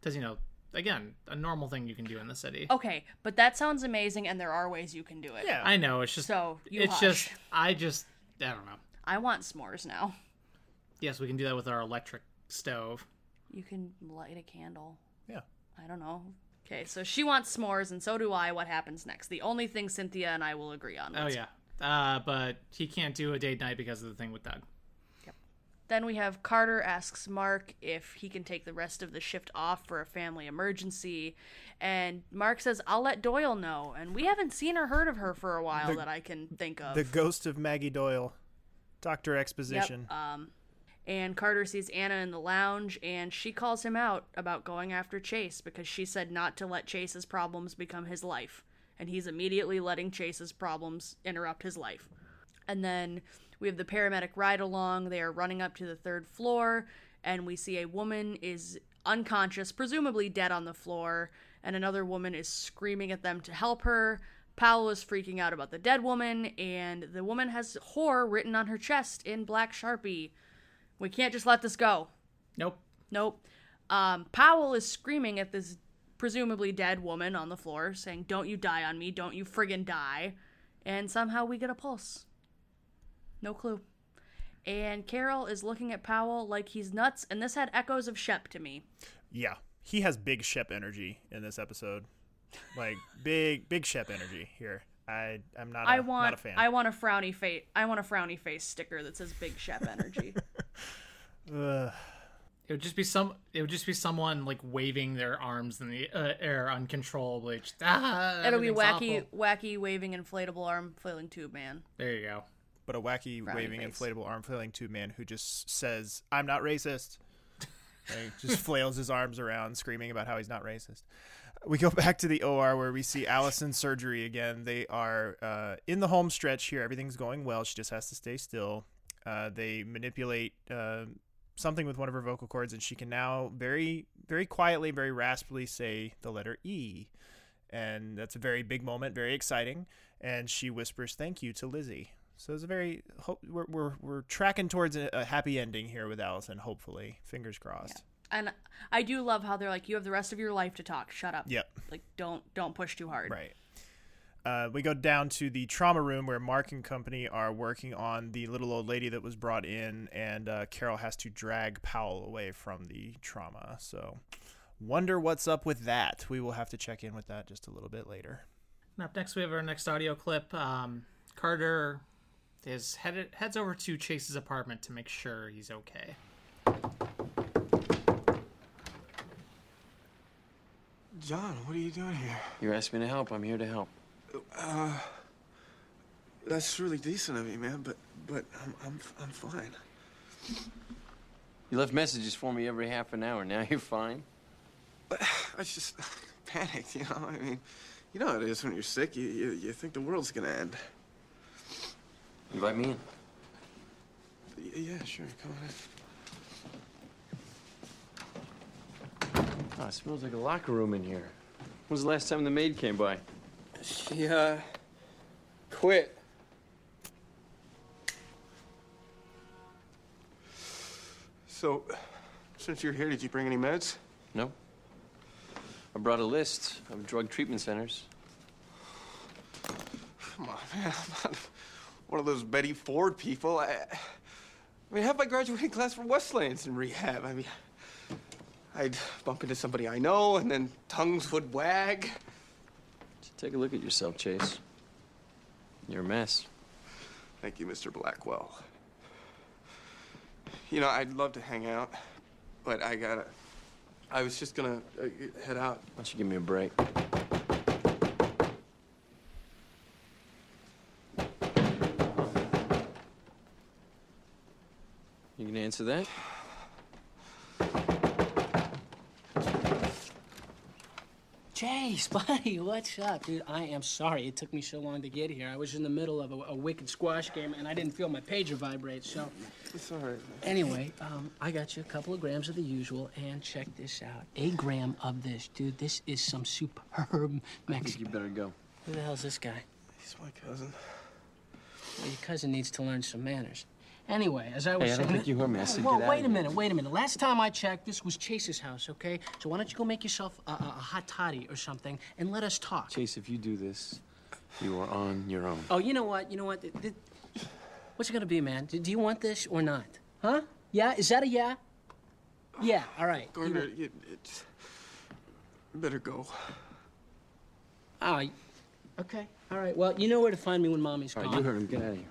Speaker 1: Because, you know, again, a normal thing you can do in the city.
Speaker 2: Okay, but that sounds amazing, and there are ways you can do it.
Speaker 3: Yeah.
Speaker 1: I know, it's just.
Speaker 2: So, you
Speaker 1: it's
Speaker 2: hush.
Speaker 1: just. I just. I don't know.
Speaker 2: I want s'mores now.
Speaker 1: Yes, we can do that with our electric stove.
Speaker 2: You can light a candle.
Speaker 3: Yeah.
Speaker 2: I don't know. Okay, so she wants s'mores, and so do I. What happens next? The only thing Cynthia and I will agree on.
Speaker 1: Oh, yeah. Uh, but he can't do a date night because of the thing with Doug. Yep.
Speaker 2: Then we have Carter asks Mark if he can take the rest of the shift off for a family emergency. And Mark says, I'll let Doyle know. And we haven't seen or heard of her for a while
Speaker 3: The-
Speaker 2: that I can think of.
Speaker 3: The ghost of Maggie Doyle. Dr. Exposition.
Speaker 2: Yep. Um, and Carter sees Anna in the lounge, and she calls him out about going after Chase because she said not to let Chase's problems become his life. And he's immediately letting Chase's problems interrupt his life. And then we have the paramedic ride along. They are running up to the third floor, and we see a woman is unconscious, presumably dead on the floor, and another woman is screaming at them to help her. Powell is freaking out about the dead woman, and the woman has horror written on her chest in black sharpie. We can't just let this go.
Speaker 1: Nope.
Speaker 2: Nope. Um, Powell is screaming at this presumably dead woman on the floor, saying, Don't you die on me, don't you friggin' die. And somehow we get a pulse. No clue. And Carol is looking at Powell like he's nuts, and this had echoes of Shep to me.
Speaker 3: Yeah. He has big Shep energy in this episode. Like big big Shep energy here. I I'm not a,
Speaker 2: I
Speaker 3: not
Speaker 2: want
Speaker 3: a fan.
Speaker 2: I want a frowny face I want a frowny face sticker that says Big Shep Energy.
Speaker 3: Ugh.
Speaker 1: It would just be some. It would just be someone like waving their arms in the uh, air uncontrollably. Just, ah,
Speaker 2: It'll be wacky
Speaker 1: awful.
Speaker 2: wacky waving inflatable arm flailing tube man.
Speaker 1: There you go.
Speaker 3: but a wacky
Speaker 2: Frowny
Speaker 3: waving
Speaker 2: face.
Speaker 3: inflatable arm flailing tube man who just says, "I'm not racist." Like, just flails his arms around, screaming about how he's not racist. We go back to the OR where we see Allison's surgery again. They are uh, in the home stretch here. Everything's going well. She just has to stay still. Uh, they manipulate uh, something with one of her vocal cords, and she can now very, very quietly, very raspily say the letter E. And that's a very big moment, very exciting. And she whispers thank you to Lizzie. So it's a very hope we're we're, we're tracking towards a, happy ending here with Allison. Hopefully, fingers crossed.
Speaker 2: And I do love how they're like, you have the rest of your life to talk. Shut up.
Speaker 3: Yep.
Speaker 2: Like, don't don't push too hard.
Speaker 3: Right. Uh, we go down to the trauma room where Mark and company are working on the little old lady that was brought in, and uh, Carol has to drag Powell away from the trauma. So, wonder what's up with that. We will have to check in with that just a little bit later.
Speaker 1: And up next, we have our next audio clip. Um, Carter is headed heads over to Chase's apartment to make sure he's okay.
Speaker 6: John, what are you doing here?
Speaker 7: You asked me to help. I'm here to help.
Speaker 6: Uh, that's really decent of you, man. But but I'm I'm I'm fine.
Speaker 7: You left messages for me every half an hour. Now you're fine.
Speaker 6: I just panicked, you know. I mean, you know how it is when you're sick. You you, you think the world's gonna end.
Speaker 7: Invite me in.
Speaker 6: Y- Yeah, sure. Come on in.
Speaker 7: Oh, it smells like a locker room in here. When was the last time the maid came by?
Speaker 6: In. She uh quit. So, since you're here, did you bring any meds?
Speaker 7: No. I brought a list of drug treatment centers.
Speaker 6: Come on, man. I'm not one of those Betty Ford people. I, I mean, half my graduating class from Westlands in rehab. I mean, I'd bump into somebody I know, and then tongues would wag.
Speaker 7: Take a look at yourself, Chase. You're a mess.
Speaker 6: Thank you, Mr. Blackwell. You know, I'd love to hang out, but I gotta. I was just gonna uh, head out.
Speaker 7: Why don't you give me a break? You can answer that?
Speaker 8: Chase, buddy, what's up, dude? I am sorry it took me so long to get here. I was in the middle of a, a wicked squash game and I didn't feel my pager vibrate. So,
Speaker 6: It's all right.
Speaker 8: anyway, um, I got you a couple of grams of the usual, and check this out: a gram of this, dude. This is some superb
Speaker 7: I think you better go.
Speaker 8: Who the hell's this guy?
Speaker 6: He's my cousin.
Speaker 8: Well, your cousin needs to learn some manners. Anyway, as I was
Speaker 7: Hey, I don't
Speaker 8: saying,
Speaker 7: think you heard me. I said
Speaker 8: well,
Speaker 7: get
Speaker 8: wait
Speaker 7: out
Speaker 8: a
Speaker 7: here.
Speaker 8: minute, wait a minute. Last time I checked, this was Chase's house, okay? So why don't you go make yourself a, a, a hot toddy or something and let us talk?
Speaker 7: Chase, if you do this, you are on your own.
Speaker 8: Oh, you know what? You know what? Th- th- What's it gonna be, man? Do do you want this or not? Huh? Yeah? Is that a yeah? Yeah. All right. You
Speaker 6: Gardner, you, it's. you better go.
Speaker 8: wa- Oh, okay. All right. Well, you know where to find me when mommy's
Speaker 7: All
Speaker 8: gone.
Speaker 7: right, you heard him. Get out of here.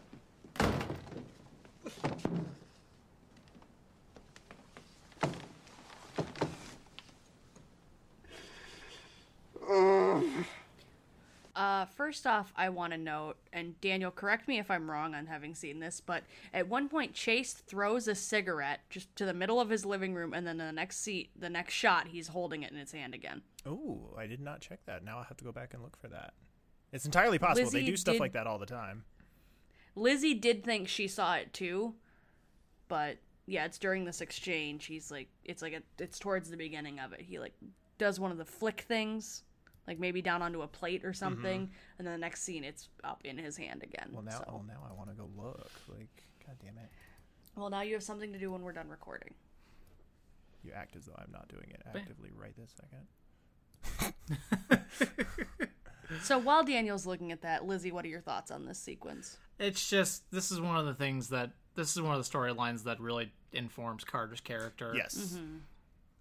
Speaker 2: Uh, first off, I want to note, and Daniel, correct me if I'm wrong on having seen this, but at one point Chase throws a cigarette just to the middle of his living room, and then the next seat, the next shot, he's holding it in his hand again.
Speaker 3: Oh, I did not check that. Now I'll have to go back and look for that. It's entirely possible. they do stuff
Speaker 2: did-
Speaker 3: like that all the time.
Speaker 2: Lizzie did think she saw it too, but yeah, it's during this exchange. He's like, it's like a, it's towards the beginning of it. He like does one of the flick things, like maybe down onto a plate or something, mm-hmm. and then the next scene, it's up in his hand again.
Speaker 3: Well, now,
Speaker 2: so-
Speaker 3: well, now I want to go look. Like, god damn it!
Speaker 2: well, now you have something to do when we're done recording.
Speaker 3: You act as though I'm not doing it actively right this second.
Speaker 2: So while Daniel's looking at that, Lizzie, what are your thoughts on this sequence?
Speaker 1: It's just this is one of the things that this is one of the storylines that really informs Carter's character.
Speaker 3: Yes.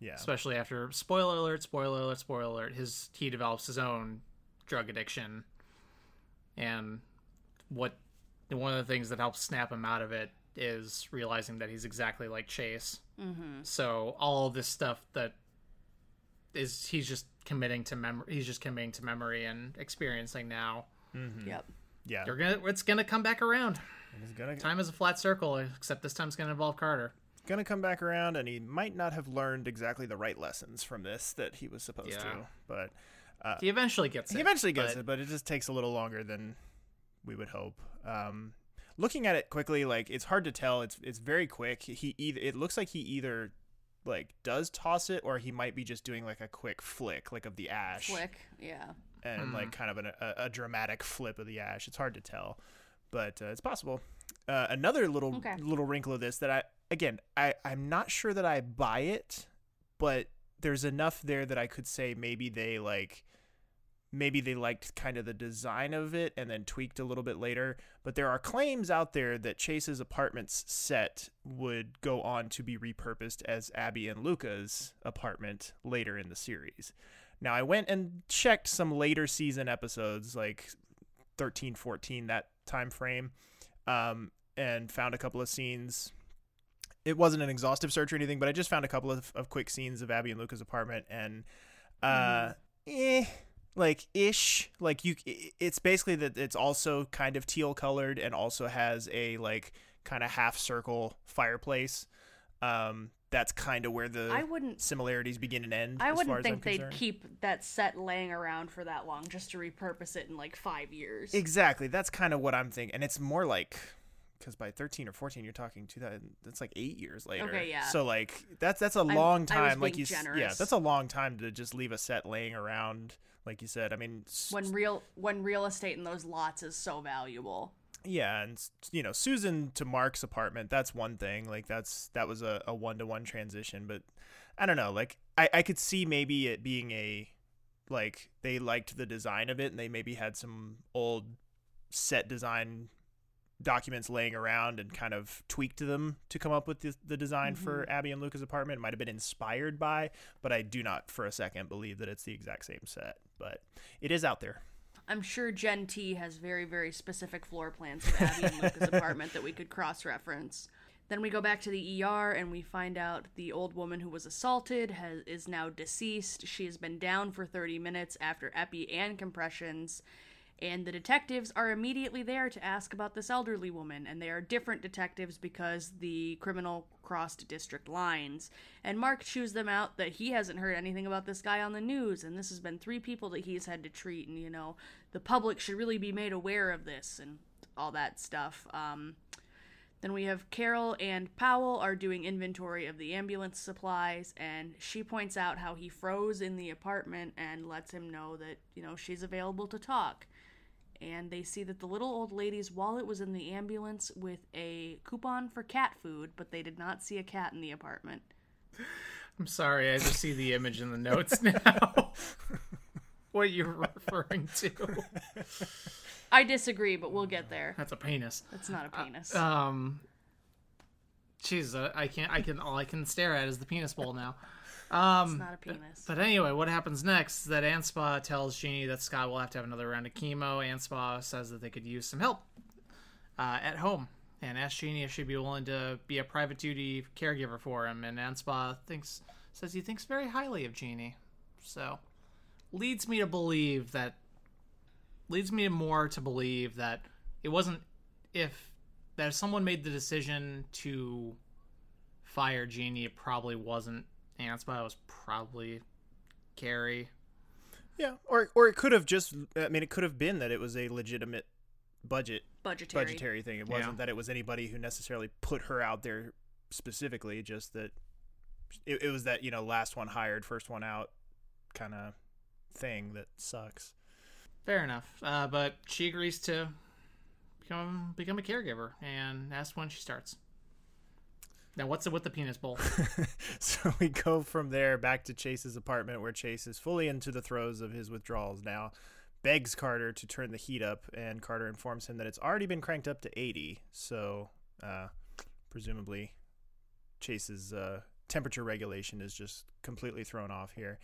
Speaker 3: Yeah.
Speaker 1: especially after spoiler alert, spoiler alert, spoiler alert. His he develops his own drug addiction, and what one of the things that helps snap him out of it is realizing that he's exactly like Chase. Mm-hmm. So all of this stuff that is he's just committing to memory. He's just committing to memory and experiencing now.
Speaker 2: Yep.
Speaker 3: Yeah.
Speaker 1: They're gonna it's gonna come back around.
Speaker 3: He's gonna
Speaker 1: Time is a flat circle, except this time it's gonna involve Carter.
Speaker 3: gonna come back around, and he might not have learned exactly the right lessons from this that he was supposed
Speaker 1: Yeah.
Speaker 3: to. But
Speaker 1: He eventually gets it.
Speaker 3: he eventually gets
Speaker 1: but-
Speaker 3: it, but it just takes a little longer than we would hope. Um, looking at it quickly, like it's hard to tell. It's it's very quick. He either it looks like he either like does toss it, or he might be just doing like a quick flick, like of the ash,
Speaker 2: Flick. Yeah.
Speaker 3: And like kind of an, a, a dramatic flip of the ash. It's hard to tell, but uh, it's possible. Uh, another little
Speaker 2: Okay.
Speaker 3: little wrinkle of this that I again I I'm not sure that I buy it, but there's enough there that I could say maybe they like maybe they liked kind of the design of it and then tweaked a little bit later. But there are claims out there that Chase's apartment's set would go on to be repurposed as Abby and Luca's apartment later in the series. Now, I went and checked some later season episodes, like 13, 14, that time frame, um, and found a couple of scenes. It wasn't an exhaustive search or anything, but I just found a couple of, of quick scenes of Abby and Luca's apartment, and uh, eh, like ish like you it's basically that it's also kind of teal colored and also has a like kind of half circle fireplace um that's kind of where the
Speaker 2: I wouldn't-
Speaker 3: similarities begin and end
Speaker 2: I
Speaker 3: as far
Speaker 2: wouldn't
Speaker 3: as
Speaker 2: think
Speaker 3: I'm
Speaker 2: they'd keep that set laying around for that long just to repurpose it in like five years.
Speaker 3: exactly that's kind of what i'm thinking and it's more like because by 13 or 14 you're talking 2000 that's like eight years later
Speaker 2: Okay, yeah.
Speaker 3: so like that's that's a long
Speaker 2: I was
Speaker 3: time like you s- yeah that's a long time to just leave a set laying around like you said i mean
Speaker 2: when real when real estate in those lots is so valuable.
Speaker 3: Yeah and you know susan to mark's apartment that's one thing like that's that was a, a one-to-one transition but i don't know like I, I could see maybe it being a like they liked the design of it and they maybe had some old set design documents laying around and kind of tweaked them to come up with the, the design for mm-hmm. abby and luca's apartment. It might have been inspired by but i do not for a second believe that it's the exact same set but it is out there
Speaker 2: I'm sure Gen T has very, very specific floor plans of Abby and Luca's apartment that we could cross reference. Then we go back to the ER and we find out the old woman who was assaulted has, is now deceased. She has been down for 30 minutes after epi and compressions. And the detectives are immediately there to ask about this elderly woman. And they are different detectives because the criminal crossed district lines. And Mark chews them out that he hasn't heard anything about this guy on the news. And this has been three people that he's had to treat. And, you know, the public should really be made aware of this and all that stuff. Um, then we have Carol and Powell are doing inventory of the ambulance supplies, and she points out how he froze in the apartment and lets him know that, you know, she's available to talk. And they see that the little old lady's wallet was in the ambulance with a coupon for cat food, but they did not see a cat in the apartment.
Speaker 1: I'm sorry, I just see the image in the notes now. what you're referring to?
Speaker 2: I disagree, but we'll get there.
Speaker 1: That's a penis.
Speaker 2: That's not a penis.
Speaker 1: Um, jeez, uh, I can't. I can. All I can stare at is the penis bowl now. Um,
Speaker 2: it's not a penis.
Speaker 1: But anyway, what happens next is that Anspaugh tells Jeannie that Scott will have to have another round of chemo. Anspaugh says that they could use some help uh, at home and asks Jeannie if she'd be willing to be a private duty caregiver for him. And Anspaugh thinks says he thinks very highly of Jeannie. So leads me to believe that leads me more to believe that it wasn't if that if someone made the decision to fire Jeannie, it probably wasn't Anspaugh. It was probably Kerry.
Speaker 3: Yeah, or or it could have just. I mean, it could have been that it was a legitimate budget
Speaker 2: Budgetary.
Speaker 3: budgetary thing. It wasn't that it was anybody who necessarily put her out there specifically. Just that it, it was that you know last one hired, first one out kind of thing that sucks.
Speaker 1: Fair enough. Uh, but she agrees to become become a caregiver and that's when she starts. Now, what's it with the penis bowl?
Speaker 3: so we go from there back to Chase's apartment where Chase is fully into the throes of his withdrawals now. Begs Carter to turn the heat up, and Carter informs him that it's already been cranked up to 80. So, uh, presumably, Chase's uh, temperature regulation is just completely thrown off here.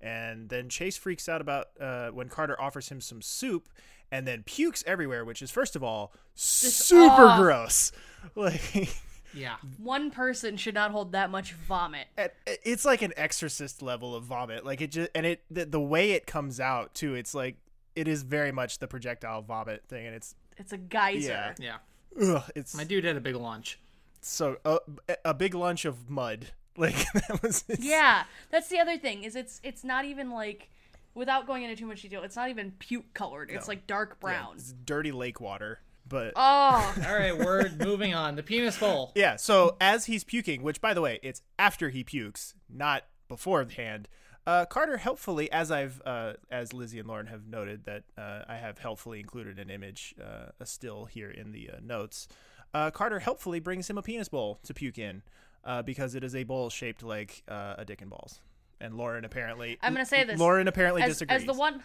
Speaker 3: And then Chase freaks out about uh, when Carter offers him some soup and then pukes everywhere, which is, first of all, super
Speaker 2: aw.
Speaker 3: gross. Like.
Speaker 1: Yeah.
Speaker 2: One person should not hold that much vomit.
Speaker 3: it's like an exorcist level of vomit like it just and it the, the way it comes out too it's like it is very much the projectile vomit thing and it's
Speaker 2: It's a geyser.
Speaker 3: Yeah.
Speaker 1: Yeah.
Speaker 3: ugh, it's
Speaker 1: My dude had a big lunch.
Speaker 3: so uh, a big lunch of mud like that was it's-
Speaker 2: Yeah, that's the other thing. Is it's it's not even like without going into too much detail. It's not even puke colored. It's
Speaker 3: No.
Speaker 2: like dark
Speaker 3: yeah,
Speaker 2: brown.
Speaker 3: it's dirty lake water but
Speaker 2: Oh,
Speaker 1: All right, we're moving on. The penis bowl.
Speaker 3: yeah so as he's puking which by the way it's after he pukes not beforehand uh, Carter helpfully, as I've, uh, as Lizzie and Lauren have noted, that uh, I have helpfully included an image, uh, a still here in the uh, notes. Uh, Carter helpfully brings him a penis bowl to puke in. uh, because it is a bowl shaped like uh, a dick and balls. And Lauren apparently
Speaker 2: I'm gonna say this.
Speaker 3: Lauren apparently
Speaker 2: as,
Speaker 3: disagrees.
Speaker 2: as the one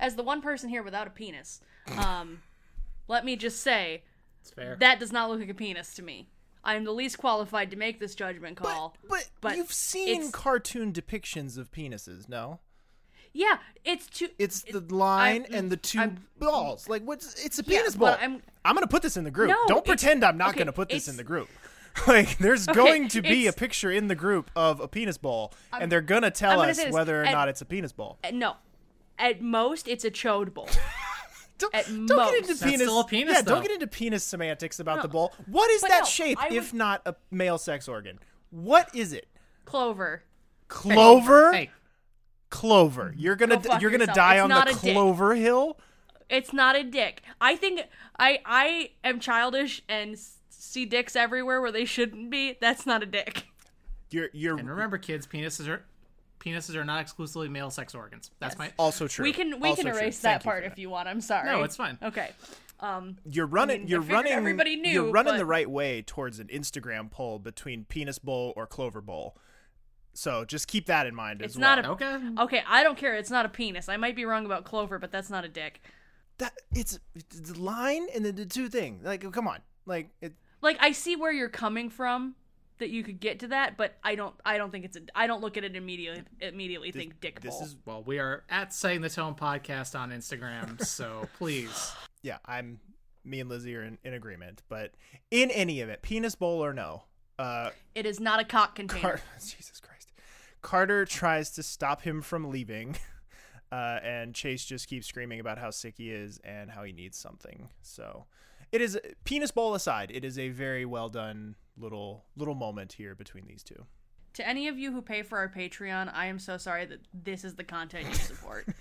Speaker 2: as the one person here without a penis um let me just say
Speaker 1: It's fair.
Speaker 2: that does not look like a penis to me i am the least qualified to make this judgment call
Speaker 3: but,
Speaker 2: but
Speaker 3: you've seen cartoon depictions of penises, no?
Speaker 2: yeah it's too
Speaker 3: It's the line
Speaker 2: I'm-
Speaker 3: and the 2
Speaker 2: I'm-
Speaker 3: balls. Like what's it's a
Speaker 2: Yeah,
Speaker 3: penis ball.
Speaker 2: but I'm-
Speaker 3: gonna put this in the group.
Speaker 2: No,
Speaker 3: Don't pretend I'm not
Speaker 2: okay,
Speaker 3: gonna put this in the group. Like there's
Speaker 2: Okay,
Speaker 3: going to be a picture in the group of a penis ball, and they're gonna tell
Speaker 2: gonna
Speaker 3: us whether or
Speaker 2: and-
Speaker 3: not it's a penis ball.
Speaker 2: no at most it's a chode bowl
Speaker 3: Don't,
Speaker 2: at
Speaker 3: don't
Speaker 2: most.
Speaker 3: get into
Speaker 1: That's
Speaker 3: penis.
Speaker 1: still a penis,
Speaker 3: yeah,
Speaker 1: though.
Speaker 3: don't get into penis semantics about
Speaker 2: No.
Speaker 3: the bowl. What is
Speaker 2: But
Speaker 3: that
Speaker 2: no,
Speaker 3: shape
Speaker 2: I
Speaker 3: if
Speaker 2: would-
Speaker 3: not a male sex organ? What is it?
Speaker 2: clover
Speaker 3: Clover.
Speaker 1: Hey,
Speaker 3: Clover. You're gonna
Speaker 2: Go fuck
Speaker 3: you're gonna
Speaker 2: yourself.
Speaker 3: die
Speaker 2: It's
Speaker 3: on
Speaker 2: not
Speaker 3: the
Speaker 2: a dick.
Speaker 3: Clover Hill.
Speaker 2: it's not a dick i think i i am childish and s- see dicks everywhere where they shouldn't be that's not a dick
Speaker 3: You're you're
Speaker 1: and remember, kids, penises are penises are not exclusively male sex organs. That's my.
Speaker 3: also true.
Speaker 2: we can we
Speaker 3: Also
Speaker 2: can erase
Speaker 3: Thank
Speaker 2: that
Speaker 3: you
Speaker 2: part
Speaker 3: for
Speaker 2: if you want i'm sorry
Speaker 1: No, it's fine.
Speaker 2: okay um
Speaker 3: You're running.
Speaker 2: mean,
Speaker 3: you're running.
Speaker 2: everybody knew,
Speaker 3: you're running the right way towards an Instagram poll between penis bowl or Clover bowl. So just keep that in mind
Speaker 2: It's
Speaker 3: as
Speaker 2: not
Speaker 3: well.
Speaker 2: a
Speaker 1: Okay.
Speaker 2: okay. I don't care. It's not a penis. I might be wrong about Clover, but that's not a dick.
Speaker 3: that it's, it's the line and then the two thing. Like, come on. Like, it,
Speaker 2: Like I see where you're coming from, that you could get to that, but I don't. I don't think it's a. I don't look at it immediately. Immediately think dick
Speaker 3: this
Speaker 2: bowl.
Speaker 3: is
Speaker 1: Well, we are at Setting the Tone podcast on Instagram, so please.
Speaker 3: yeah. I'm me and Lizzie are in, in agreement. But in any event, penis bowl or no, uh,
Speaker 2: It is not a cock container.
Speaker 3: Car- Jesus Christ. Carter tries to stop him from leaving, uh, and Chase just keeps screaming about how sick he is and how he needs something. So, it is penis bowl aside, it is a very well done little little moment here between these two.
Speaker 2: to any of you who pay for our Patreon, I am so sorry that this is the content you support.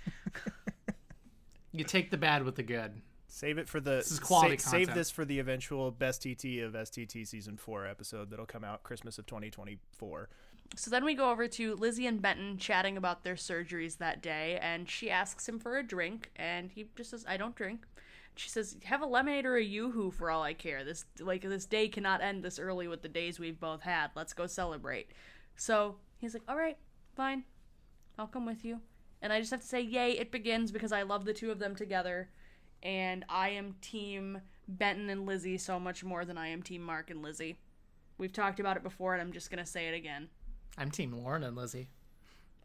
Speaker 1: You take the bad with the good.
Speaker 3: Save it for the
Speaker 1: This is quality
Speaker 3: sa- save this for the eventual best TT of STT season four episode that'll come out Christmas of 2024.
Speaker 2: So then we go over to Lizzie and Benton chatting about their surgeries that day, and she asks him for a drink, and he just says, "I don't drink." She says, "Have a lemonade or a yoo-hoo for all I care. This like this day cannot end this early with the days we've both had. Let's go celebrate." So he's like, "All right, fine, I'll come with you." And I just have to say, "Yay! It begins!" because I love the two of them together, and I am Team Benton and Lizzie so much more than I am Team Mark and Lizzie. We've talked about it before, and I'm just gonna say it again.
Speaker 1: I'm Team Lauren and Lizzie.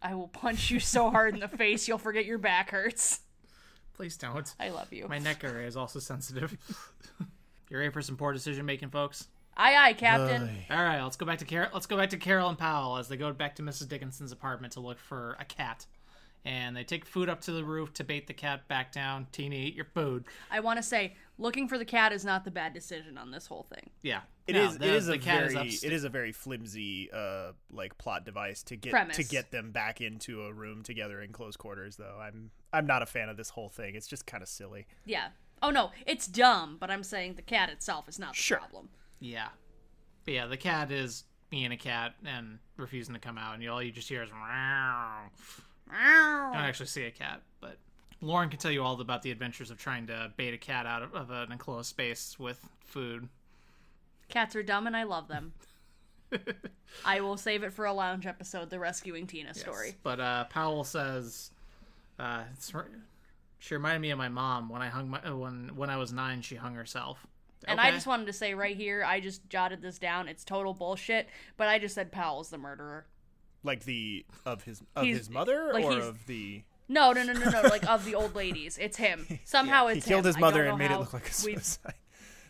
Speaker 2: I will punch you so hard in the face you'll forget your back hurts.
Speaker 1: Please don't.
Speaker 2: I love you.
Speaker 1: My neck area is also sensitive. you ready for some poor decision making, folks?
Speaker 2: Aye aye, Captain.
Speaker 1: All right, let's go back to Carol. Let's go back to Carol and Powell as they go back to Mrs. Dickinson's apartment to look for a cat. And they take food up to the roof to bait the cat back down. Tina, eat your food.
Speaker 2: I want to say, looking for the cat is not the bad decision on this whole thing.
Speaker 1: Yeah,
Speaker 3: It
Speaker 1: No,
Speaker 3: is.
Speaker 1: the-
Speaker 3: it is
Speaker 1: the
Speaker 3: a
Speaker 1: cat
Speaker 3: very.
Speaker 1: upsta-
Speaker 3: it is a very flimsy, uh, like plot device to get
Speaker 2: Premise.
Speaker 3: to get them back into a room together in close quarters. Though I'm, I'm not a fan of this whole thing. It's just kind of silly.
Speaker 2: Yeah. Oh no, it's dumb, but I'm saying the cat itself is not the
Speaker 3: Sure.
Speaker 2: problem.
Speaker 1: Yeah, but yeah, the cat is being a cat and refusing to come out, and you all you just hear is. Meow. You don't actually see a cat, but Lauren can tell you all about the adventures of trying to bait a cat out of, of an enclosed space with food.
Speaker 2: Cats are dumb and I love them. I will save it for a lounge episode, the rescuing Tina story.
Speaker 1: But uh, Powell says, uh, it's, re- "She reminded me of my mom when I hung my uh, when when I was nine. She hung herself."
Speaker 2: And I just wanted to say right here, I just jotted this down. It's total bullshit, but I just said Powell's the murderer.
Speaker 3: Like the of his of
Speaker 2: He's-
Speaker 3: his mother
Speaker 2: like
Speaker 3: or of the.
Speaker 2: No, no, no, no, no. like of the old ladies, it's him. Somehow
Speaker 3: he
Speaker 2: it's
Speaker 3: killed
Speaker 2: him.
Speaker 3: his mother and made it look like a
Speaker 2: we-
Speaker 3: suicide.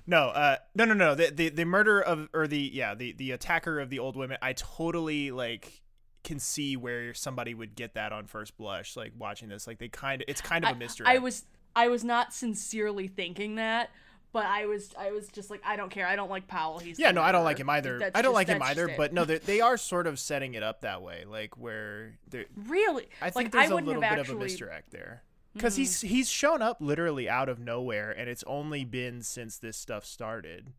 Speaker 3: No, uh, no, no, no. The, the the murder of or the yeah the the attacker of the old women. I totally like can see where somebody would get that on first blush. Like watching this, like they kind of it's kind of a mystery.
Speaker 2: I was I was not sincerely thinking that, but I was I was just like I don't care. I don't like Powell. He's
Speaker 3: yeah, no, I don't like him either. I don't
Speaker 2: just-
Speaker 3: like him either. But no, they they are sort of setting it up that way, like where they
Speaker 2: really,
Speaker 3: I think
Speaker 2: like
Speaker 3: there's
Speaker 2: I
Speaker 3: a little bit
Speaker 2: actually.
Speaker 3: of a misdirect there. Because he's
Speaker 2: Mm-hmm.
Speaker 3: he's shown up literally out of nowhere, and it's only been since this stuff started.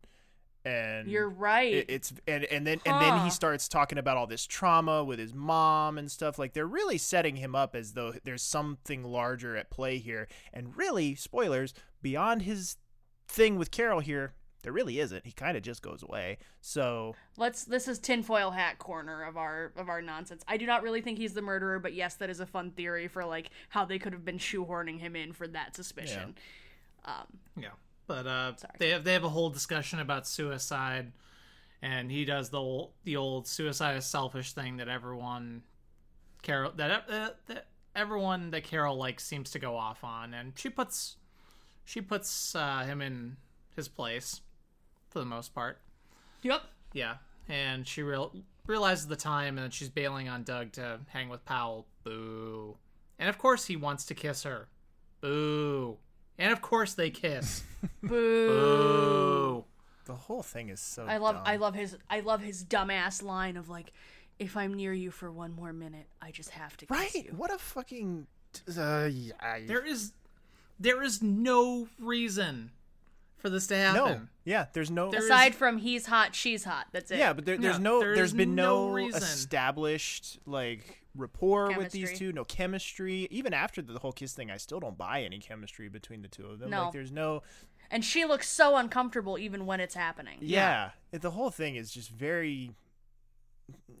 Speaker 3: And
Speaker 2: You're right.
Speaker 3: it- it's and and then and then he starts talking about all this trauma with his mom and stuff. Like they're really setting him up as though there's something larger at play here. And really, spoilers beyond his thing with Carol here, there really isn't. He kind of just goes away. So
Speaker 2: Let's this is tinfoil hat corner of our of our nonsense. I do not really think he's the murderer, but yes, that is a fun theory for like how they could have been shoehorning him in for that suspicion.
Speaker 1: Yeah, um, but uh, they have they have a whole discussion about suicide, and he does the old, the old suicide is selfish thing that everyone Carol that, uh, that everyone that Carol likes seems to go off on, and she puts she puts uh, him in his place for the most part.
Speaker 2: Yep.
Speaker 1: Yeah, and she real realizes the time, and she's bailing on Doug to hang with Powell. Boo! And of course, he wants to kiss her. Boo! And of course, they kiss.
Speaker 2: Boo.
Speaker 1: Boo!
Speaker 3: the whole thing is so.
Speaker 2: I love
Speaker 3: dumb.
Speaker 2: I love his I love his dumbass line of like, if I'm near you for one more minute, I just have to kiss
Speaker 3: Right?
Speaker 2: you.
Speaker 3: What a fucking. Uh, yeah,
Speaker 1: There is, there is no reason for this to happen.
Speaker 3: no. Yeah, there's no.
Speaker 1: There-
Speaker 2: Aside from he's hot, she's hot. That's it.
Speaker 3: yeah, but there, there's
Speaker 1: Yeah,
Speaker 3: no. there's been no,
Speaker 1: no
Speaker 3: established like rapport with these two. No chemistry. Even after the whole kiss thing, I still don't buy any chemistry between the two of them.
Speaker 2: No.
Speaker 3: Like, there's no.
Speaker 2: And she looks so uncomfortable even when it's happening.
Speaker 3: Yeah, it- the whole thing is just very.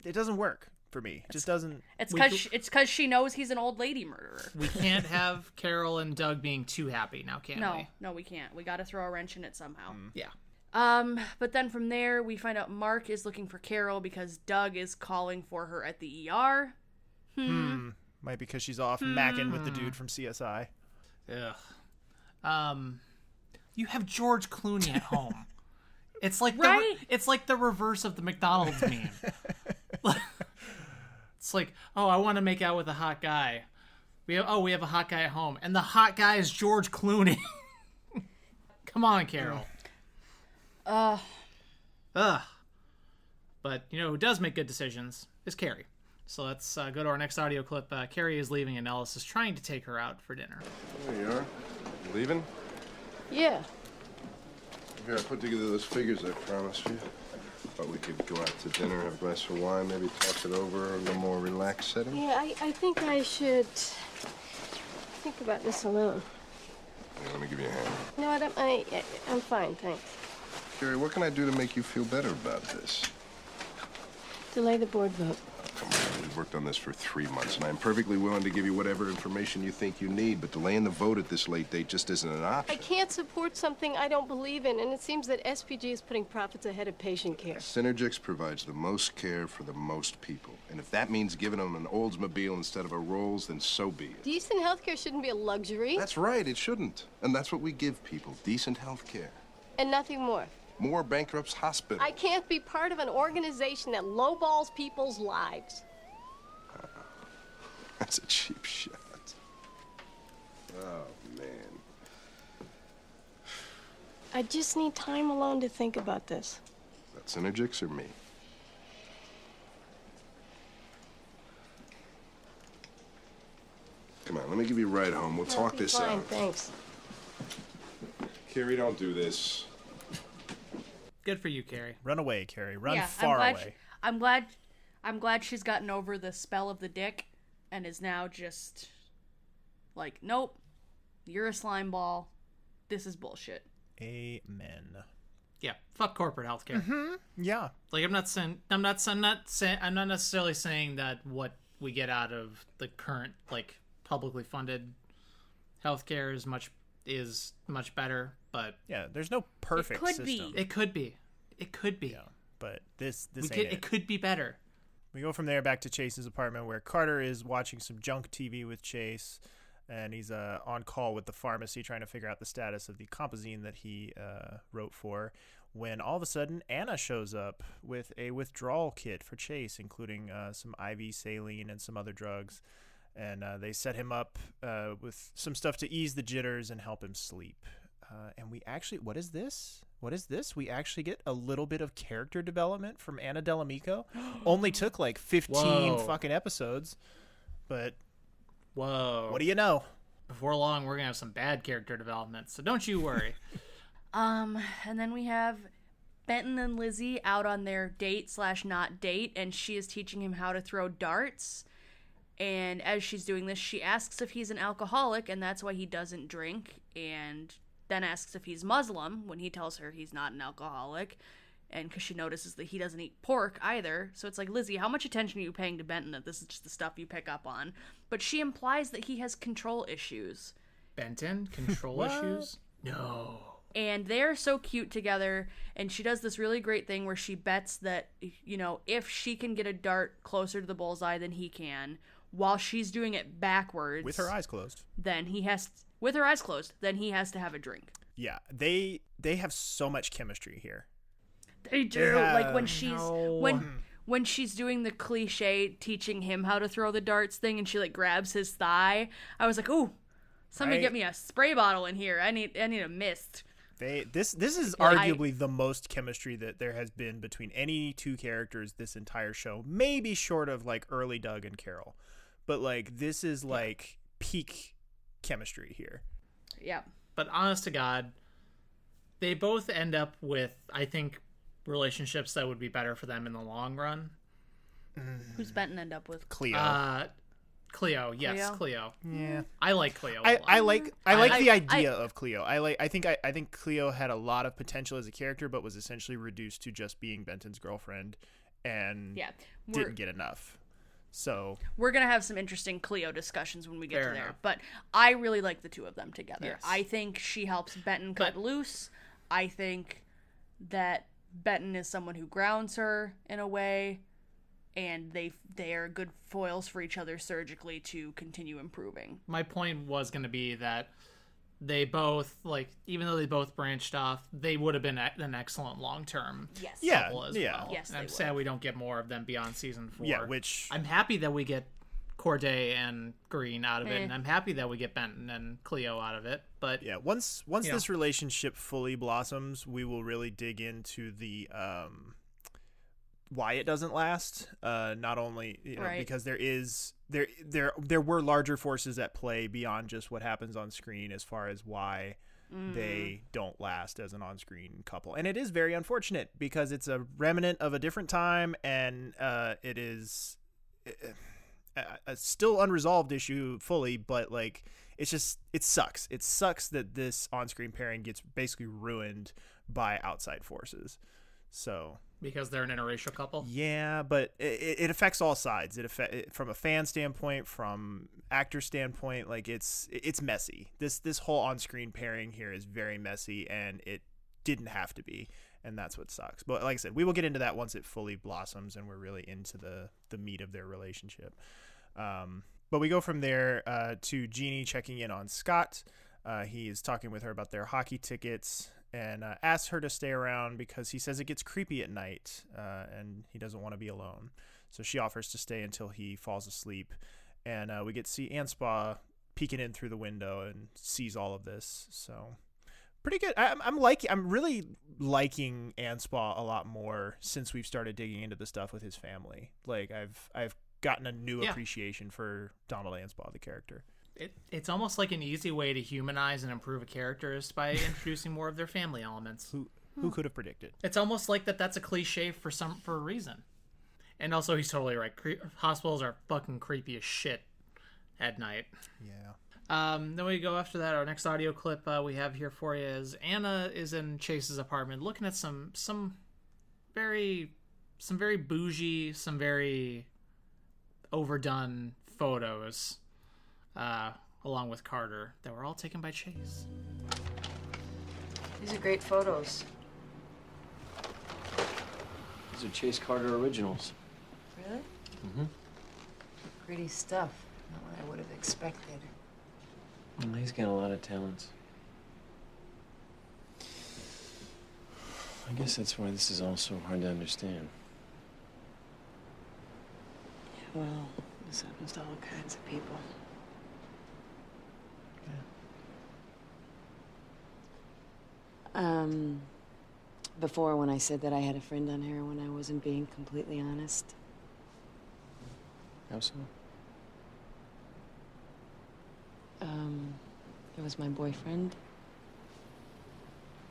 Speaker 3: It doesn't work for me. It just doesn't.
Speaker 2: It's because
Speaker 1: go-
Speaker 2: it's because she knows he's an old lady murderer.
Speaker 1: We can't have Carol and Doug being too happy now, can we?
Speaker 2: No,
Speaker 1: we?
Speaker 2: no, we can't. We got to throw a wrench in it somehow.
Speaker 1: Yeah.
Speaker 2: Um, but then from there, we find out Mark is looking for Carol because Doug is calling for her at the ER.
Speaker 3: Might be because she's off macking with the dude from CSI.
Speaker 1: Ugh. Um, you have George Clooney at home. It's like the re-
Speaker 2: Right?
Speaker 1: it's like the reverse of the McDonald's meme. it's like, oh, I want to make out with a hot guy. We have oh, we have a hot guy at home, and the hot guy is George Clooney. Come on, Carol.
Speaker 2: Uh,
Speaker 1: Ugh. But you know who does make good decisions is Kerry. So let's uh, go to our next audio clip. Uh, Kerry is leaving, and Ellis is trying to take her out for dinner.
Speaker 9: There you are. Leaving?
Speaker 10: Yeah.
Speaker 9: Here, I put together those figures I promised you. Thought we could go out to dinner, have a glass of wine, maybe talk it over in a more relaxed setting.
Speaker 10: Yeah, I, I think I should think about this alone.
Speaker 9: Here, let me give you a hand.
Speaker 10: No, know what? I'm, I, I'm fine, thanks.
Speaker 9: Kerry, what can I do to make you feel better about this?
Speaker 10: Delay the board vote.
Speaker 9: Come on, we've worked on this for three months, and I'm perfectly willing to give you whatever information you think you need, but delaying the vote at this late date just isn't an option.
Speaker 10: I can't support something I don't believe in, and it seems that SPG is putting profits ahead of patient care.
Speaker 9: Synergix provides the most care for the most people, and if that means giving them an Oldsmobile instead of a Rolls, then so be it.
Speaker 10: Decent healthcare shouldn't be a luxury,
Speaker 9: That's right, it shouldn't. And that's what we give people decent health care.
Speaker 10: and nothing more.
Speaker 9: More bankrupts hospital.
Speaker 10: I can't be part of an organization that lowballs people's lives.
Speaker 9: That's a cheap shot. Oh, man.
Speaker 10: I just need time alone to think about this.
Speaker 9: That's Synergix or me? Come on, let me give you a ride home. We'll talk
Speaker 10: Okay,
Speaker 9: this
Speaker 10: fine,
Speaker 9: out.
Speaker 10: thanks.
Speaker 9: Kerry, don't do this.
Speaker 1: Good for you, Kerry.
Speaker 3: Run away, Kerry. Run
Speaker 2: yeah,
Speaker 3: far
Speaker 2: I'm glad.
Speaker 3: away.
Speaker 2: I'm glad. I'm glad she's gotten over the spell of the dick, and is now just like, nope, you're a slime ball. This is bullshit.
Speaker 3: Amen.
Speaker 1: Yeah, fuck corporate healthcare. Mm-hmm.
Speaker 3: Yeah.
Speaker 1: Like I'm not saying I'm not I'm not saying I'm not necessarily saying that what we get out of the current like publicly funded healthcare is much is much better, but
Speaker 3: Yeah. There's no perfect It
Speaker 2: could be.
Speaker 1: it could be. It could be.
Speaker 3: Yeah, But this this
Speaker 1: we
Speaker 3: ain't
Speaker 1: could,
Speaker 3: it.
Speaker 1: it could be better.
Speaker 3: We go from there back to Chase's apartment where Carter is watching some junk TV with Chase, and he's uh, on call with the pharmacy trying to figure out the status of the compazine that he uh, wrote for. When all of a sudden Anna shows up with a withdrawal kit for Chase, including uh, some IV saline and some other drugs, and uh, they set him up uh, with some stuff to ease the jitters and help him sleep. Uh, and we actually, what is this? What is this? We actually get a little bit of character development from Anna Del Amico. Only took like 15
Speaker 1: Whoa.
Speaker 3: fucking episodes, but
Speaker 1: Whoa.
Speaker 3: what do you know?
Speaker 1: Before long we're gonna have some bad character development, so don't you worry.
Speaker 2: Um, and then we have Benton and Lizzie out on their date slash not date, and she is teaching him how to throw darts. And as she's doing this, she asks if he's an alcoholic, and that's why he doesn't drink. And then asks if he's Muslim when he tells her he's not an alcoholic. And because she notices that he doesn't eat pork either. So it's like, Lizzie, how much attention are you paying to Benton that this is just the stuff you pick up on? But she implies that he has control issues.
Speaker 1: Benton control issues? No.
Speaker 2: and they're so cute together and she does this really great thing where she bets that you know if she can get a dart closer to the bullseye than he can while she's doing it backwards
Speaker 3: with her eyes closed.
Speaker 2: then he has with her eyes closed then he has to have a drink
Speaker 3: Yeah, they they have so much chemistry here.
Speaker 2: they do like when she's
Speaker 1: No.
Speaker 2: when when she's doing the cliche teaching him how to throw the darts thing and she like grabs his thigh i was like ooh somebody
Speaker 3: Right.
Speaker 2: get me a spray bottle in here i need i need a mist
Speaker 3: They this this is
Speaker 2: Yeah, I-
Speaker 3: arguably the most chemistry that there has been between any two characters this entire show. Maybe short of like early Doug and Carol, but like this is like peak chemistry here.
Speaker 2: yeah
Speaker 1: But honest to God, they both end up with, I think, relationships that would be better for them in the long run.
Speaker 2: who's benton end up with
Speaker 3: Cleo.
Speaker 1: Uh, Cleo, yes, Cleo.
Speaker 3: yeah.
Speaker 1: I like Cleo. a
Speaker 3: I,
Speaker 1: lot.
Speaker 3: I like I like
Speaker 2: I-
Speaker 3: the
Speaker 2: I-
Speaker 3: idea of Cleo. I like I think I, I think Cleo had a lot of potential as a character, but was essentially reduced to just being Benton's girlfriend, and
Speaker 2: yeah we're,
Speaker 3: didn't get enough. So
Speaker 2: we're gonna have some interesting Cleo discussions when we get to there.
Speaker 1: enough.
Speaker 2: But I really like the two of them together.
Speaker 1: Yes.
Speaker 2: I think she helps Benton cut
Speaker 1: But-
Speaker 2: loose. I think that Benton is someone who grounds her in a way, and they they are good foils for each other surgically to continue improving.
Speaker 1: my point was going to be that they both like even though they both branched off they would have been an excellent long-term
Speaker 2: Yes.
Speaker 3: Yeah,
Speaker 1: couple as
Speaker 3: yeah.
Speaker 1: well
Speaker 2: Yes,
Speaker 1: And i'm
Speaker 2: would.
Speaker 1: sad we don't get more of them beyond season four
Speaker 3: yeah, which
Speaker 1: i'm happy that we get corday and greene out of it
Speaker 2: Eh.
Speaker 1: and i'm happy that we get benton and cleo out of it but
Speaker 3: yeah once once
Speaker 1: You
Speaker 3: this relationship fully blossoms, we will really dig into the um why it doesn't last. Uh, not only you know
Speaker 2: Right.
Speaker 3: because there is there there there were larger forces at play beyond just what happens on screen as far as why they don't last as an on-screen couple and it is very unfortunate because it's a remnant of a different time and uh, it is a, a still unresolved issue fully but like it's just it sucks it sucks that this on-screen pairing gets basically ruined by outside forces so
Speaker 1: because they're an interracial couple
Speaker 3: yeah, but it, it affects all sides. It affect from a fan standpoint, from actor standpoint. Like it's it's messy. This this whole on screen pairing here is very messy, and it didn't have to be, and that's what sucks. But like I said, we will get into that once it fully blossoms and we're really into the the meat of their relationship. Um, but we go from there uh, to Jeannie checking in on Scott. Uh, he is talking with her about their hockey tickets and uh, asks her to stay around because he says it gets creepy at night uh, and he doesn't want to be alone. So she offers to stay until he falls asleep. And uh, we get to see Anspaugh peeking in through the window and sees all of this. So pretty good. I, I'm, like I'm really liking Anspaugh a lot more since we've started digging into the stuff with his family. Like I've I've gotten a new
Speaker 1: Yeah.
Speaker 3: appreciation for Donald Anspaugh, the character.
Speaker 1: It, it's almost like an easy way to humanize and improve a character is by introducing more of their family elements.
Speaker 3: Who who could have predicted?
Speaker 1: it's almost like that that's a cliche for some for a reason. And also he's totally right. Cre- hospitals are fucking creepy as shit at night.
Speaker 3: Yeah.
Speaker 1: um, then we go after that. Our next audio clip uh, we have here for you is anna is in chase's apartment looking at some some very some very bougie some very overdone photos uh, along with carter that were all taken by chase
Speaker 11: These are great photos.
Speaker 7: These are Chase Carter originals.
Speaker 11: Really?
Speaker 7: Mm-hmm.
Speaker 11: Pretty stuff. Not what I would have expected.
Speaker 7: Well, he's got a lot of talents. I guess that's why this is all so hard to understand.
Speaker 11: Yeah, well, this happens to all kinds of people. Um, before when I said that I had a friend on heroin, I wasn't being completely honest.
Speaker 7: How so?
Speaker 11: Um, it was my boyfriend.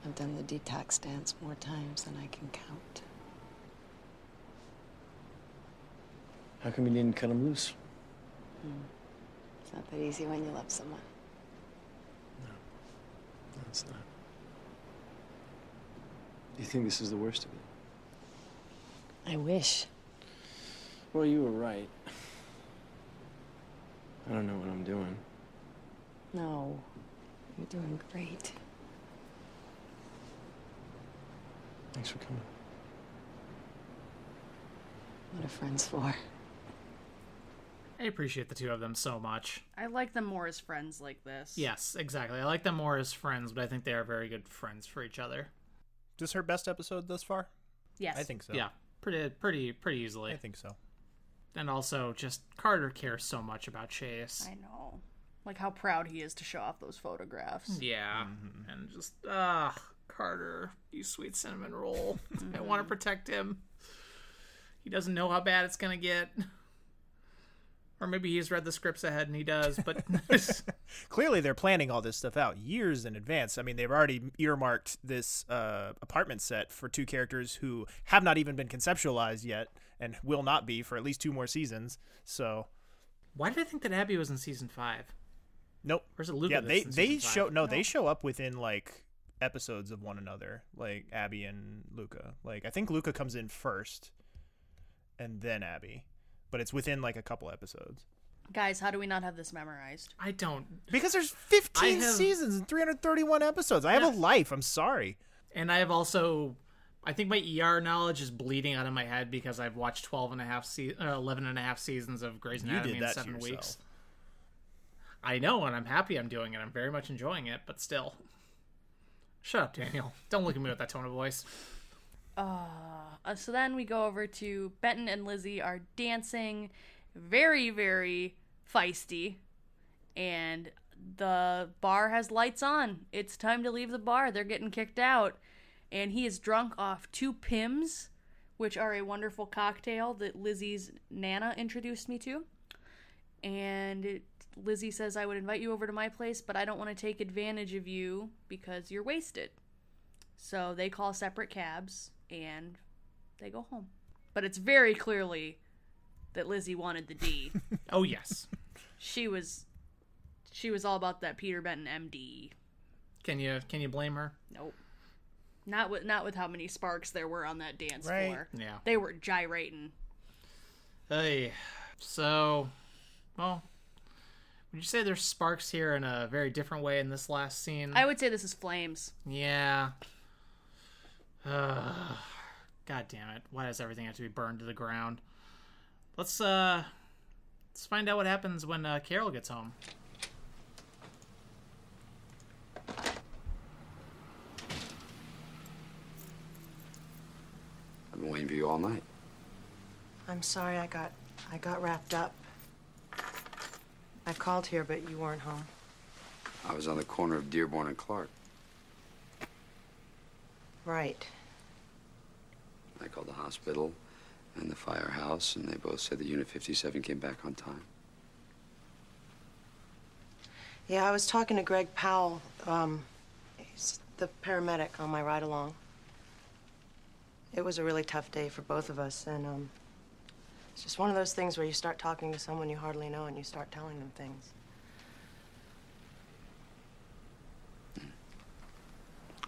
Speaker 11: I've done the detox dance more times than I can count.
Speaker 7: How come you didn't cut him loose?
Speaker 11: It's not that easy when you love someone.
Speaker 7: No, it's not. Do you think this is the worst of it?
Speaker 11: I wish.
Speaker 7: Well, you were right. I don't know what I'm doing.
Speaker 11: No. You're doing great.
Speaker 7: Thanks for coming.
Speaker 11: What are friends for?
Speaker 1: I appreciate the two of them so much.
Speaker 2: I like them more as friends like this.
Speaker 1: Yes, exactly. I like them more as friends, but I think they are very good friends for each other.
Speaker 3: Is this her best episode thus far?
Speaker 2: Yes.
Speaker 3: I think so.
Speaker 1: Yeah, pretty, pretty, pretty easily.
Speaker 3: I think so.
Speaker 1: And also, just Carter cares so much about Chase.
Speaker 2: I know. Like how proud he is to show off those photographs.
Speaker 1: Yeah, and just ah, Carter, you sweet cinnamon roll. I want to protect him. He doesn't know how bad it's gonna get, or maybe he's read the scripts ahead and he does. But
Speaker 3: Clearly, they're planning all this stuff out years in advance. I mean, they've already earmarked this uh, apartment set for two characters who have not even been conceptualized yet and will not be for at least two more seasons. So,
Speaker 1: why did I think that Abby was in season five?
Speaker 3: nope.
Speaker 1: Or is it Luca
Speaker 3: Yeah, they they show
Speaker 1: five?
Speaker 3: no, they show up within like episodes of one another, like Abby and Luca. Like I think Luca comes in first, and then Abby, but it's within like a couple episodes.
Speaker 2: Guys, how do we not have this memorized?
Speaker 1: I don't.
Speaker 3: Because there's 15
Speaker 1: have-
Speaker 3: seasons and 331 episodes. I have a life. I'm sorry.
Speaker 1: And I have also, I think my ER knowledge is bleeding out of my head because I've watched 12 and a half se- uh, 11 and a half seasons of Grey's
Speaker 3: You
Speaker 1: Anatomy
Speaker 3: did
Speaker 1: in
Speaker 3: that to
Speaker 1: seven
Speaker 3: yourself.
Speaker 1: weeks. I know, and I'm happy I'm doing it. I'm very much enjoying it, but still. Shut up, Daniel. Don't look at me with that tone of voice.
Speaker 2: Uh, so then we go over to Benton and Lizzie are dancing, very, very feisty, and the bar has lights on. It's time to leave the bar. They're getting kicked out, and he is drunk off two Pimm's, which are a wonderful cocktail that Lizzie's Nana introduced me to. And it, Lizzie says, I would invite you over to my place, but I don't want to take advantage of you because you're wasted. So they call separate cabs and they go home. But it's very clearly that Lizzie wanted the D.
Speaker 1: Oh, yes.
Speaker 2: she was she was all about that Peter Benton MD.
Speaker 1: Can you can you blame her?
Speaker 2: Nope. Not with not with how many sparks there were on that dance
Speaker 1: Right.
Speaker 2: floor.
Speaker 1: Yeah.
Speaker 2: They were gyrating.
Speaker 1: Hey, so, well, would you say there's sparks here in a very different way in this last scene?
Speaker 2: I would say this is flames.
Speaker 1: Yeah. Uh, God damn it! Why does everything have to be burned to the ground? Let's uh, let's find out what happens when uh, Carol gets home.
Speaker 5: I've been waiting for you all night.
Speaker 12: I'm sorry I got I got wrapped up. I called here, but you weren't home.
Speaker 5: I was on the corner of Dearborn and Clark.
Speaker 12: Right.
Speaker 5: I called the hospital and the firehouse, and they both said that Unit 57 came back on time.
Speaker 12: Yeah, I was talking to Greg Powell. Um, he's the paramedic on my ride along. It was a really tough day for both of us, and um, it's just one of those things where you start talking to someone you hardly know and you start telling them things.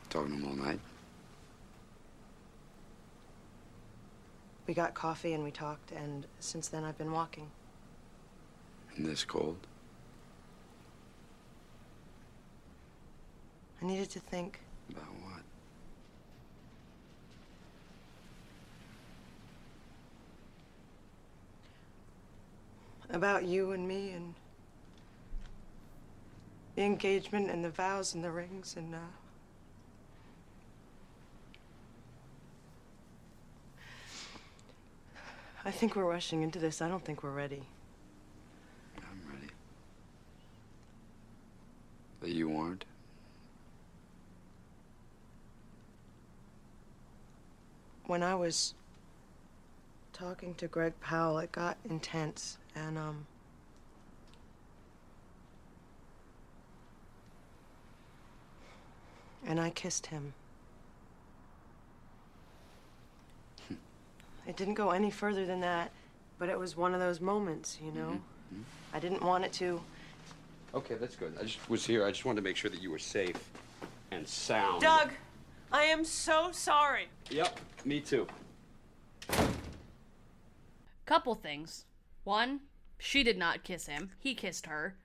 Speaker 5: Talking to him all night.
Speaker 12: We got coffee and we talked, and since then I've been walking.
Speaker 5: In this cold.
Speaker 12: I needed to think.
Speaker 5: About what?
Speaker 12: About you and me and the engagement and the vows and the rings and uh I think we're rushing into this. I don't think we're ready.
Speaker 5: I'm ready. But you weren't?
Speaker 12: When I was talking to Greg Powell, it got intense and um and I kissed him. It didn't go any further than that, but it was one of those moments, you know. Mm-hmm. Mm-hmm. I didn't want it to.
Speaker 5: Okay, that's good. I just was here. I just wanted to make sure that you were safe.
Speaker 13: and sound.
Speaker 14: Doug, I am so sorry.
Speaker 13: Yep, me too.
Speaker 2: Couple things. One, she did not kiss him. He kissed her.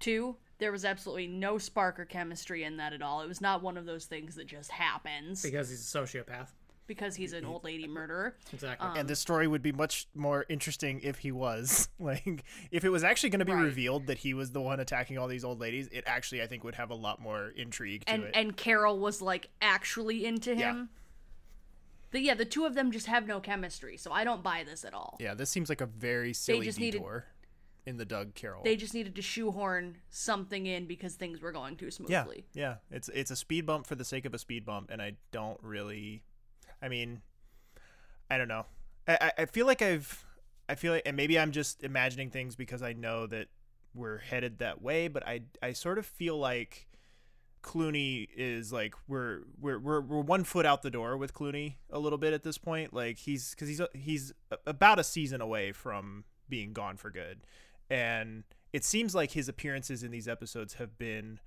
Speaker 2: Two, there was absolutely no spark or chemistry in that at all. It was not one of those things that just happens
Speaker 1: because he's a sociopath.
Speaker 2: Because he's an old lady murderer.
Speaker 1: Exactly.
Speaker 2: Um,
Speaker 3: and the story would be much more interesting if he was like if it was actually going to be
Speaker 2: Right.
Speaker 3: revealed that he was the one attacking all these old ladies it actually i think would have a lot more intrigue to
Speaker 2: and
Speaker 3: it
Speaker 2: and Carol was like actually into
Speaker 3: Yeah.
Speaker 2: him. The, yeah, the two of them just have no chemistry, so I don't buy this at all.
Speaker 3: yeah this seems like a very silly
Speaker 2: just needed-
Speaker 3: detour in the doug carol
Speaker 2: They just needed to shoehorn something in because things were going too
Speaker 3: yeah
Speaker 2: smoothly.
Speaker 3: yeah it's it's a speed bump for the sake of a speed bump and i don't really i mean i don't know i I- feel like i've i feel like and maybe i'm just imagining things because i know that we're headed that way but i i sort of feel like Clooney is like we're we're we're we're one foot out the door with Clooney a little bit at this point. Like he's because he's he's about a season away from being gone for good, and it seems like his appearances in these episodes have been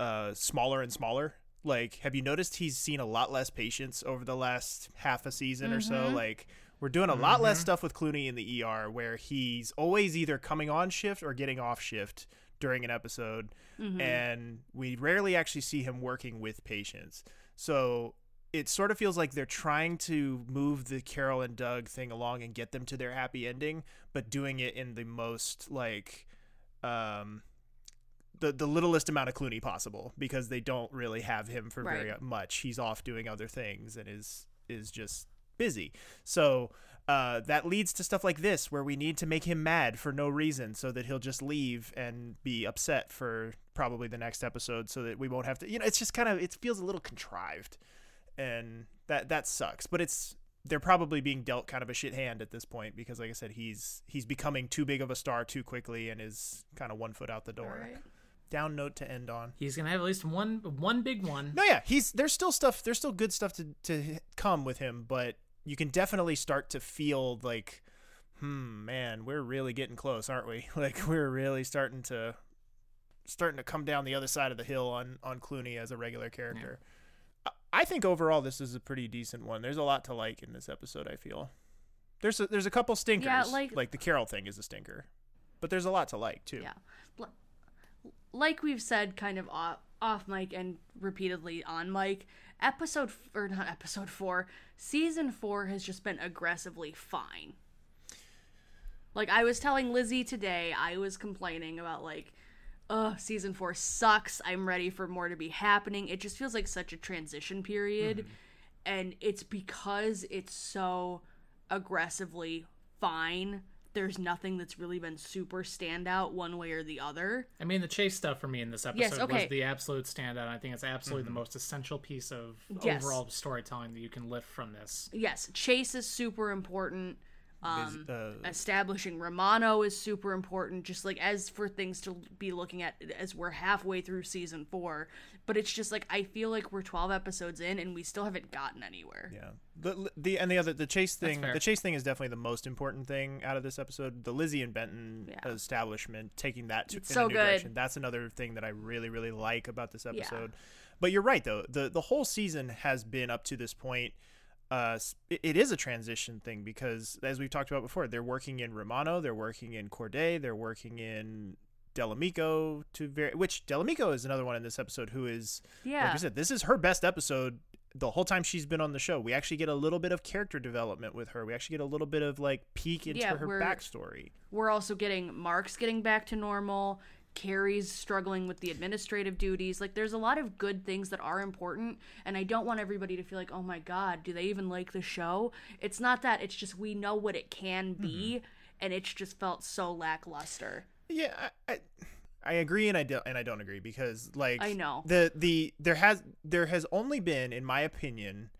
Speaker 3: uh, smaller and smaller. Like, have you noticed he's seen a lot less patients over the last half a season or so?
Speaker 15: Mhm.
Speaker 3: Like, we're doing a lot less
Speaker 15: Mhm.
Speaker 3: stuff with Clooney in the ER, where he's always either coming on shift or getting off shift during an episode,
Speaker 15: Mhm.
Speaker 3: and we rarely actually see him working with patients. So it sort of feels like they're trying to move the Carol and Doug thing along and get them to their happy ending, but doing it in the most like um the the littlest amount of Clooney possible because they don't really have him for very much. He's off doing other things and is is just busy. So uh, that leads to stuff like this where we need to make him mad for no reason so that he'll just leave and be upset for probably the next episode so that we won't have to you know it's just kind of it feels a little contrived and that that sucks but it's they're probably being dealt kind of a shit hand at this point because like i said he's he's becoming too big of a star too quickly and is kind of one foot out the door. Down note to end on.
Speaker 1: He's gonna have at least one one big one.
Speaker 3: no yeah he's there's still stuff there's still good stuff to to come with him but you can definitely start to feel like hmm man we're really getting close aren't we? Like we're really starting to starting to come down the other side of the hill on on Clooney as a regular character. I- I think overall this is a pretty decent one. There's a lot to like in this episode I feel. There's a, there's a couple stinkers.
Speaker 2: Yeah, like-
Speaker 3: like the Carol thing is a stinker. But there's a lot to like too.
Speaker 2: Yeah. L- Like we've said kind of off, off mic and repeatedly on mic, episode f- or not episode 4, season 4 has just been aggressively fine. Like I was telling Lizzie today, I was complaining about like Ugh, season four sucks. I'm ready for more to be happening. It just feels like such a transition period. Mm-hmm. And it's because it's so aggressively fine. There's nothing that's really been super standout one way or the other.
Speaker 1: I mean, the chase stuff for me in this episode
Speaker 2: Yes, okay.
Speaker 1: was the absolute standout. I think it's absolutely
Speaker 3: Mm-hmm.
Speaker 1: the most essential piece of
Speaker 2: Yes.
Speaker 1: overall storytelling that you can lift from this.
Speaker 2: Yes, Chase is super important. Um,
Speaker 3: Biz- uh,
Speaker 2: establishing Romano is super important. Just like as for things to be looking at as we're halfway through season four, but it's just like I feel like we're twelve episodes in and we still haven't gotten anywhere.
Speaker 3: Yeah. The the and the other the chase thing the chase thing is definitely the most important thing out of this episode. The Lizzie and Benton establishment taking that to
Speaker 2: It's
Speaker 3: in
Speaker 2: so
Speaker 3: a new
Speaker 2: good.
Speaker 3: direction. That's another thing that I really really like about this episode. But you're right though. The the whole season has been up to this point uh it, it is a transition thing because as we've talked about before, they're working in Romano, they're working in Corday, they're working in Del Amico to very which Del Amico is another one in this episode who is
Speaker 2: yeah.
Speaker 3: like I said, this is her best episode the whole time she's been on the show. We actually get a little bit of character development with her. We actually get a little bit of like peek into
Speaker 2: Yeah,
Speaker 3: her backstory.
Speaker 2: We're also getting Mark's getting back to normal. Kerry's struggling with the administrative duties. Like, there's a lot of good things that are important, and I don't want everybody to feel like, oh my god, do they even like the show? It's not that. It's just we know what it can be, mm-hmm. and it's just felt so lackluster.
Speaker 3: Yeah, I, I, I agree and I don't and I don't agree because like
Speaker 2: I know.
Speaker 3: the the there has there has only been in my opinion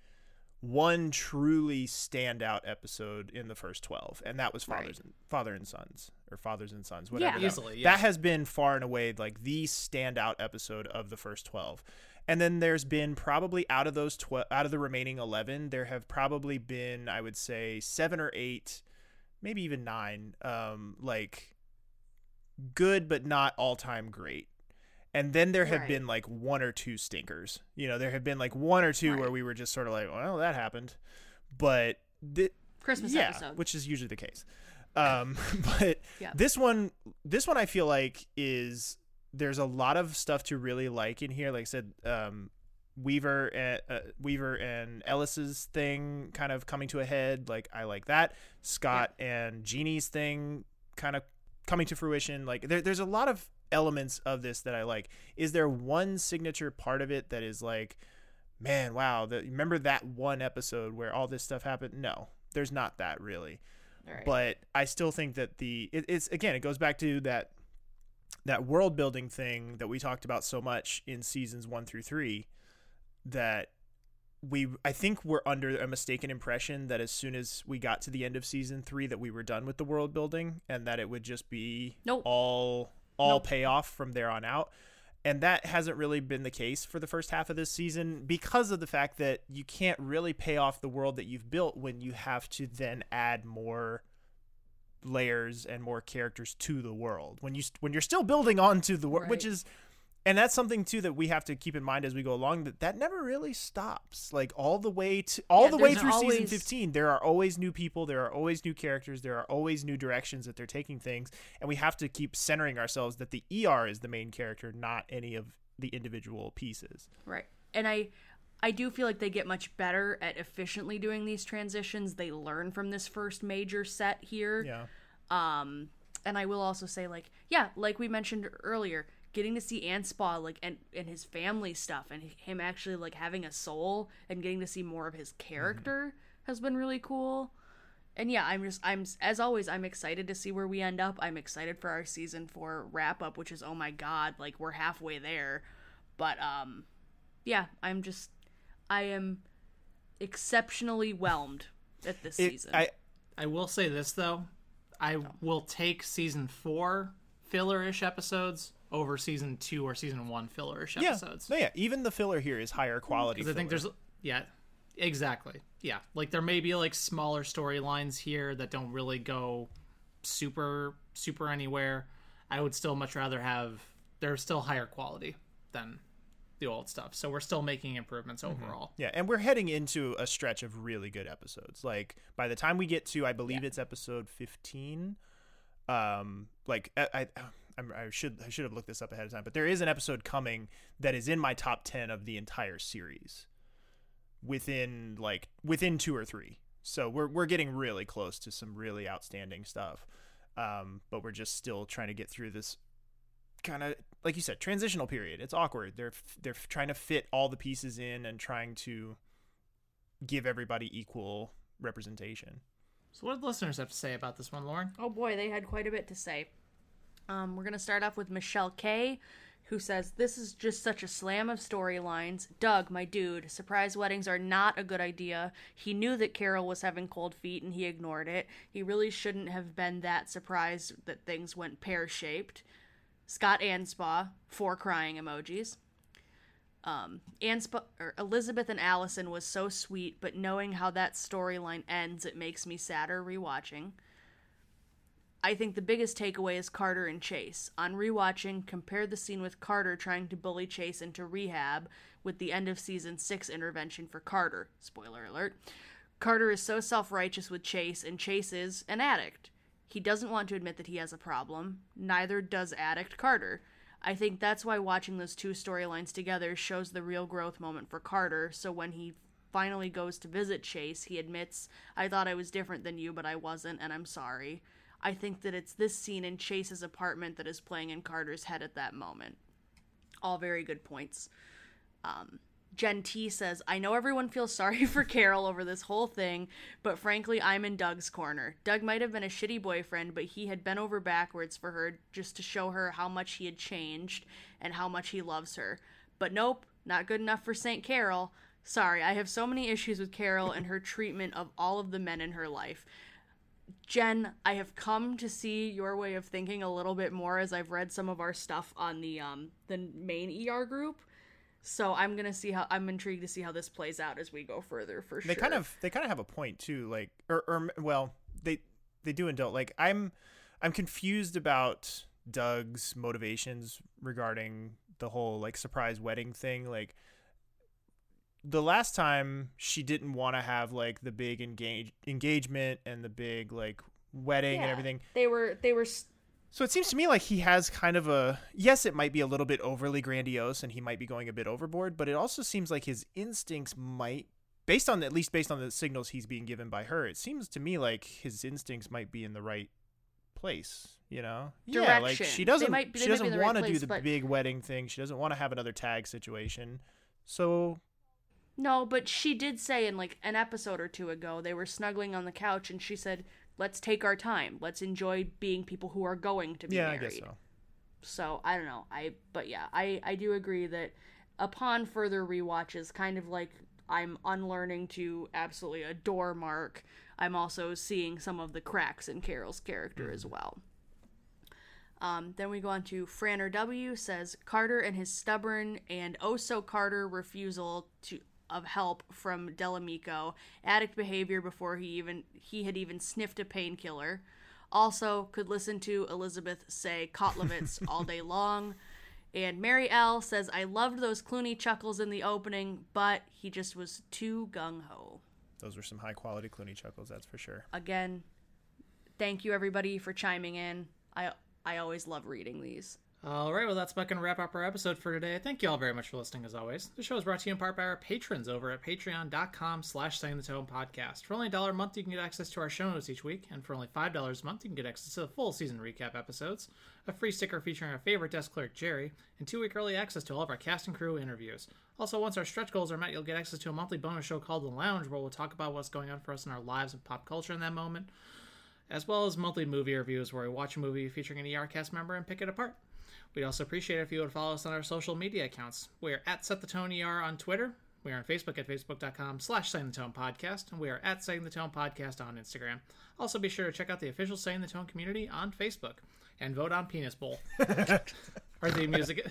Speaker 3: one truly standout episode in the first 12 and that was fathers and father and sons or fathers and sons whatever
Speaker 1: Yeah.
Speaker 3: that-
Speaker 1: Easily,
Speaker 3: that has been far and away like the standout episode of the first 12 and then there's been probably out of those 12 out of the remaining 11 there have probably been i would say 7 or 8 maybe even 9 um like good but not all-time great And then there have
Speaker 2: Right.
Speaker 3: been like one or two stinkers. You know, there have been like one or two where we were just sort of like, well, that happened. But thi-
Speaker 2: Christmas
Speaker 3: yeah,
Speaker 2: episode.
Speaker 3: which is usually the case. Um, but
Speaker 2: Yeah.
Speaker 3: this one, this one, I feel like is there's a lot of stuff to really like in here. Like I said, um, Weaver and uh, Weaver and Ellis's thing kind of coming to a head. Like I like that. Scott and Jeannie's thing kind of coming to fruition. Like there, there's a lot of elements of this that I like. Is there one signature part of it that is like, man, wow, the, remember that one episode where all this stuff happened? No, there's not that really.
Speaker 2: Alright.
Speaker 3: But I still think that the it, it's again it goes back to that that world building thing that we talked about so much in seasons one through three that we I think we're under a mistaken impression that as soon as we got to the end of season three that we were done with the world building and that it would just be
Speaker 2: Nope.
Speaker 3: all all
Speaker 2: Nope.
Speaker 3: payoff from there on out. And that hasn't really been the case for the first half of this season because of the fact that you can't really pay off the world that you've built when you have to then add more layers and more characters to the world when you when you're still building onto the world which is and that's something too that we have to keep in mind as we go along that that never really stops like all the way to all
Speaker 2: Yeah,
Speaker 3: the way through season 15 there are always new people there are always new characters there are always new directions that they're taking things and we have to keep centering ourselves that the ER is the main character not any of the individual pieces
Speaker 2: Right. And I I do feel like they get much better at efficiently doing these transitions. They learn from this first major set here.
Speaker 3: Yeah.
Speaker 2: Um and I will also say like yeah, like we mentioned earlier, getting to see Anspaugh like and and his family stuff and him actually like having a soul and getting to see more of his character has been really cool. And yeah, I'm just I'm as always I'm excited to see where we end up. I'm excited for our season 4 wrap up, which is oh my god, like we're halfway there. But um yeah, I'm just I am exceptionally whelmed at this
Speaker 1: It-
Speaker 2: season.
Speaker 1: I I will say this though, I will take season four filler-ish episodes over season two or season one filler-ish
Speaker 3: yeah
Speaker 1: episodes.
Speaker 3: no, yeah even the filler here is higher quality
Speaker 1: Because I think there's yeah, exactly. Yeah, like there may be like smaller storylines here that don't really go super super anywhere. I would still much rather have they're still higher quality than the old stuff. So we're still making improvements
Speaker 3: Mm-hmm.
Speaker 1: overall.
Speaker 3: Yeah, and we're heading into a stretch of really good episodes. Like by the time we get to, I believe it's episode fifteen. Um, like I, I, I should I should have looked this up ahead of time, but there is an episode coming that is in my top ten of the entire series. Within like within two or three, so we're we're getting really close to some really outstanding stuff. Um, but we're just still trying to get through this kind of like you said transitional period it's awkward they're they're trying to fit all the pieces in and trying to give everybody equal representation
Speaker 1: So what did listeners have to say about this one, Lauren?
Speaker 2: Oh boy, they had quite a bit to say. Um, we're gonna start off with Michelle K, who says this is just such a slam of storylines. Doug, my dude, surprise weddings are not a good idea. He knew that Carol was having cold feet and he ignored it. He really shouldn't have been that surprised that things went pear shaped. Scott Anspaugh, four crying emojis. Um, Anspa or Elizabeth and Allison was so sweet, but knowing how that storyline ends, it makes me sadder rewatching. I think the biggest takeaway is Carter and Chase. On rewatching, compare the scene with Carter trying to bully Chase into rehab with the end of season 6 intervention for Carter. Spoiler alert. Carter is so self righteous with Chase, and Chase is an addict. He doesn't want to admit that he has a problem. Neither does addict Carter. I think that's why watching those two storylines together shows the real growth moment for Carter. So when he finally goes to visit Chase, he admits, I thought I was different than you, but I wasn't, and I'm sorry. I think that it's this scene in Chase's apartment that is playing in Carter's head at that moment. All very good points. Um, Jen T says, I know everyone feels sorry for Carol over this whole thing, but frankly, I'm in Doug's corner. Doug might have been a shitty boyfriend, but he had bent over backwards for her just to show her how much he had changed and how much he loves her. But nope, not good enough for St. Carol. Sorry, I have so many issues with Carol and her treatment of all of the men in her life. Jen, I have come to see your way of thinking a little bit more as I've read some of our stuff on the um the main ER group. So I'm gonna see how I'm intrigued to see how this plays out as we go further for
Speaker 3: they
Speaker 2: sure.
Speaker 3: They kind of they kind of have a point too like or, or well they they do and don't like i'm i'm confused about doug's motivations regarding the whole like surprise wedding thing. Like the last time she didn't want to have like the big engage engagement and the big like wedding and everything.
Speaker 2: They were they were s-
Speaker 3: So it seems to me like he has kind of a yes, it might be a little bit overly grandiose and he might be going a bit overboard, but it also seems like his instincts might based on at least based on the signals he's being given by her, it seems to me like his instincts might be in the right place, you know? Direction. Yeah, like she doesn't
Speaker 2: be-
Speaker 3: she
Speaker 2: they might be
Speaker 3: doesn't
Speaker 2: the right
Speaker 3: want to do the
Speaker 2: but-
Speaker 3: big wedding thing. She doesn't want to have another tag situation. So
Speaker 2: No, but she did say in like an episode or two ago, they were snuggling on the couch and she said, Let's take our time. Let's enjoy being people who are going to be
Speaker 3: yeah, I guess so.
Speaker 2: So I don't know. I but yeah, I I do agree that upon further rewatches, kind of like I'm unlearning to absolutely adore Mark. I'm also seeing some of the cracks in Carol's character as well. Um, then we go on to Franner W says Carter and his stubborn and oh so Carter refusal to of help from Del Amico, addict behavior before he even he had even sniffed a painkiller. Also, could listen to Elizabeth say Kotlevitz all day long. And Mary L says, I loved those Clooney chuckles in the opening, but he just was too gung ho.
Speaker 3: Those were some high quality Clooney chuckles, that's for sure.
Speaker 2: Again, thank you everybody for chiming in. I I always love reading these.
Speaker 1: All right, well, that's about going to wrap up our episode for today. Thank you all very much for listening, as always. The show is brought to you in part by our patrons over at patreon.com slash the tone podcast. For only a dollar a month, you can get access to our show notes each week, and for only $5 a month, you can get access to the full season recap episodes, a free sticker featuring our favorite desk clerk, Jerry, and two-week early access to all of our cast and crew interviews. Also, once our stretch goals are met, you'll get access to a monthly bonus show called The Lounge, where we'll talk about what's going on for us in our lives and pop culture in that moment, as well as monthly movie reviews, where we watch a movie featuring an ER cast member and pick it apart. We'd also appreciate it if you would follow us on our social media accounts. We're at Set the Tone ER on Twitter. We are on Facebook at facebook.com slash Setting the Tone Podcast. And we are at Setting the Tone Podcast on Instagram. Also be sure to check out the official Setting the Tone community on Facebook and vote on Penis Bowl. our the music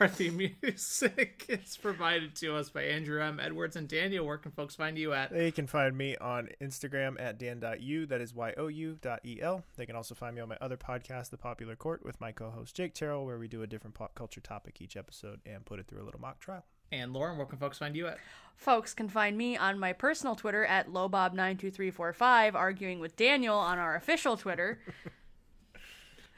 Speaker 1: our theme music is provided to us by Andrew M. Edwards and Daniel. Where can folks find you at?
Speaker 3: They can find me on Instagram at dan.u, that is Y-O-U dot E-L. They can also find me on my other podcast, The Popular Court, with my co-host Jake Terrell, where we do a different pop culture topic each episode and put it through a little mock trial.
Speaker 1: And Lauren, where can folks find you at?
Speaker 2: Folks can find me on my personal Twitter at lowbob92345, arguing with Daniel on our official Twitter.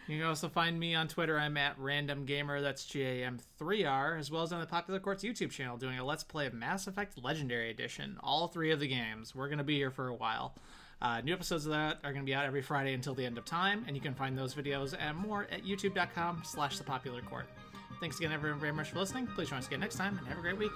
Speaker 1: You can also find me on Twitter. I'm at Random Gamer. That's G A M 3R, as well as on the Popular Courts YouTube channel, doing a Let's Play of Mass Effect Legendary Edition. All three of the games. We're going to be here for a while. Uh, new episodes of that are going to be out every Friday until the end of time, and you can find those videos and more at youtube.com slash the popular court. Thanks again, everyone, very much for listening. Please join us again next time, and have a great week.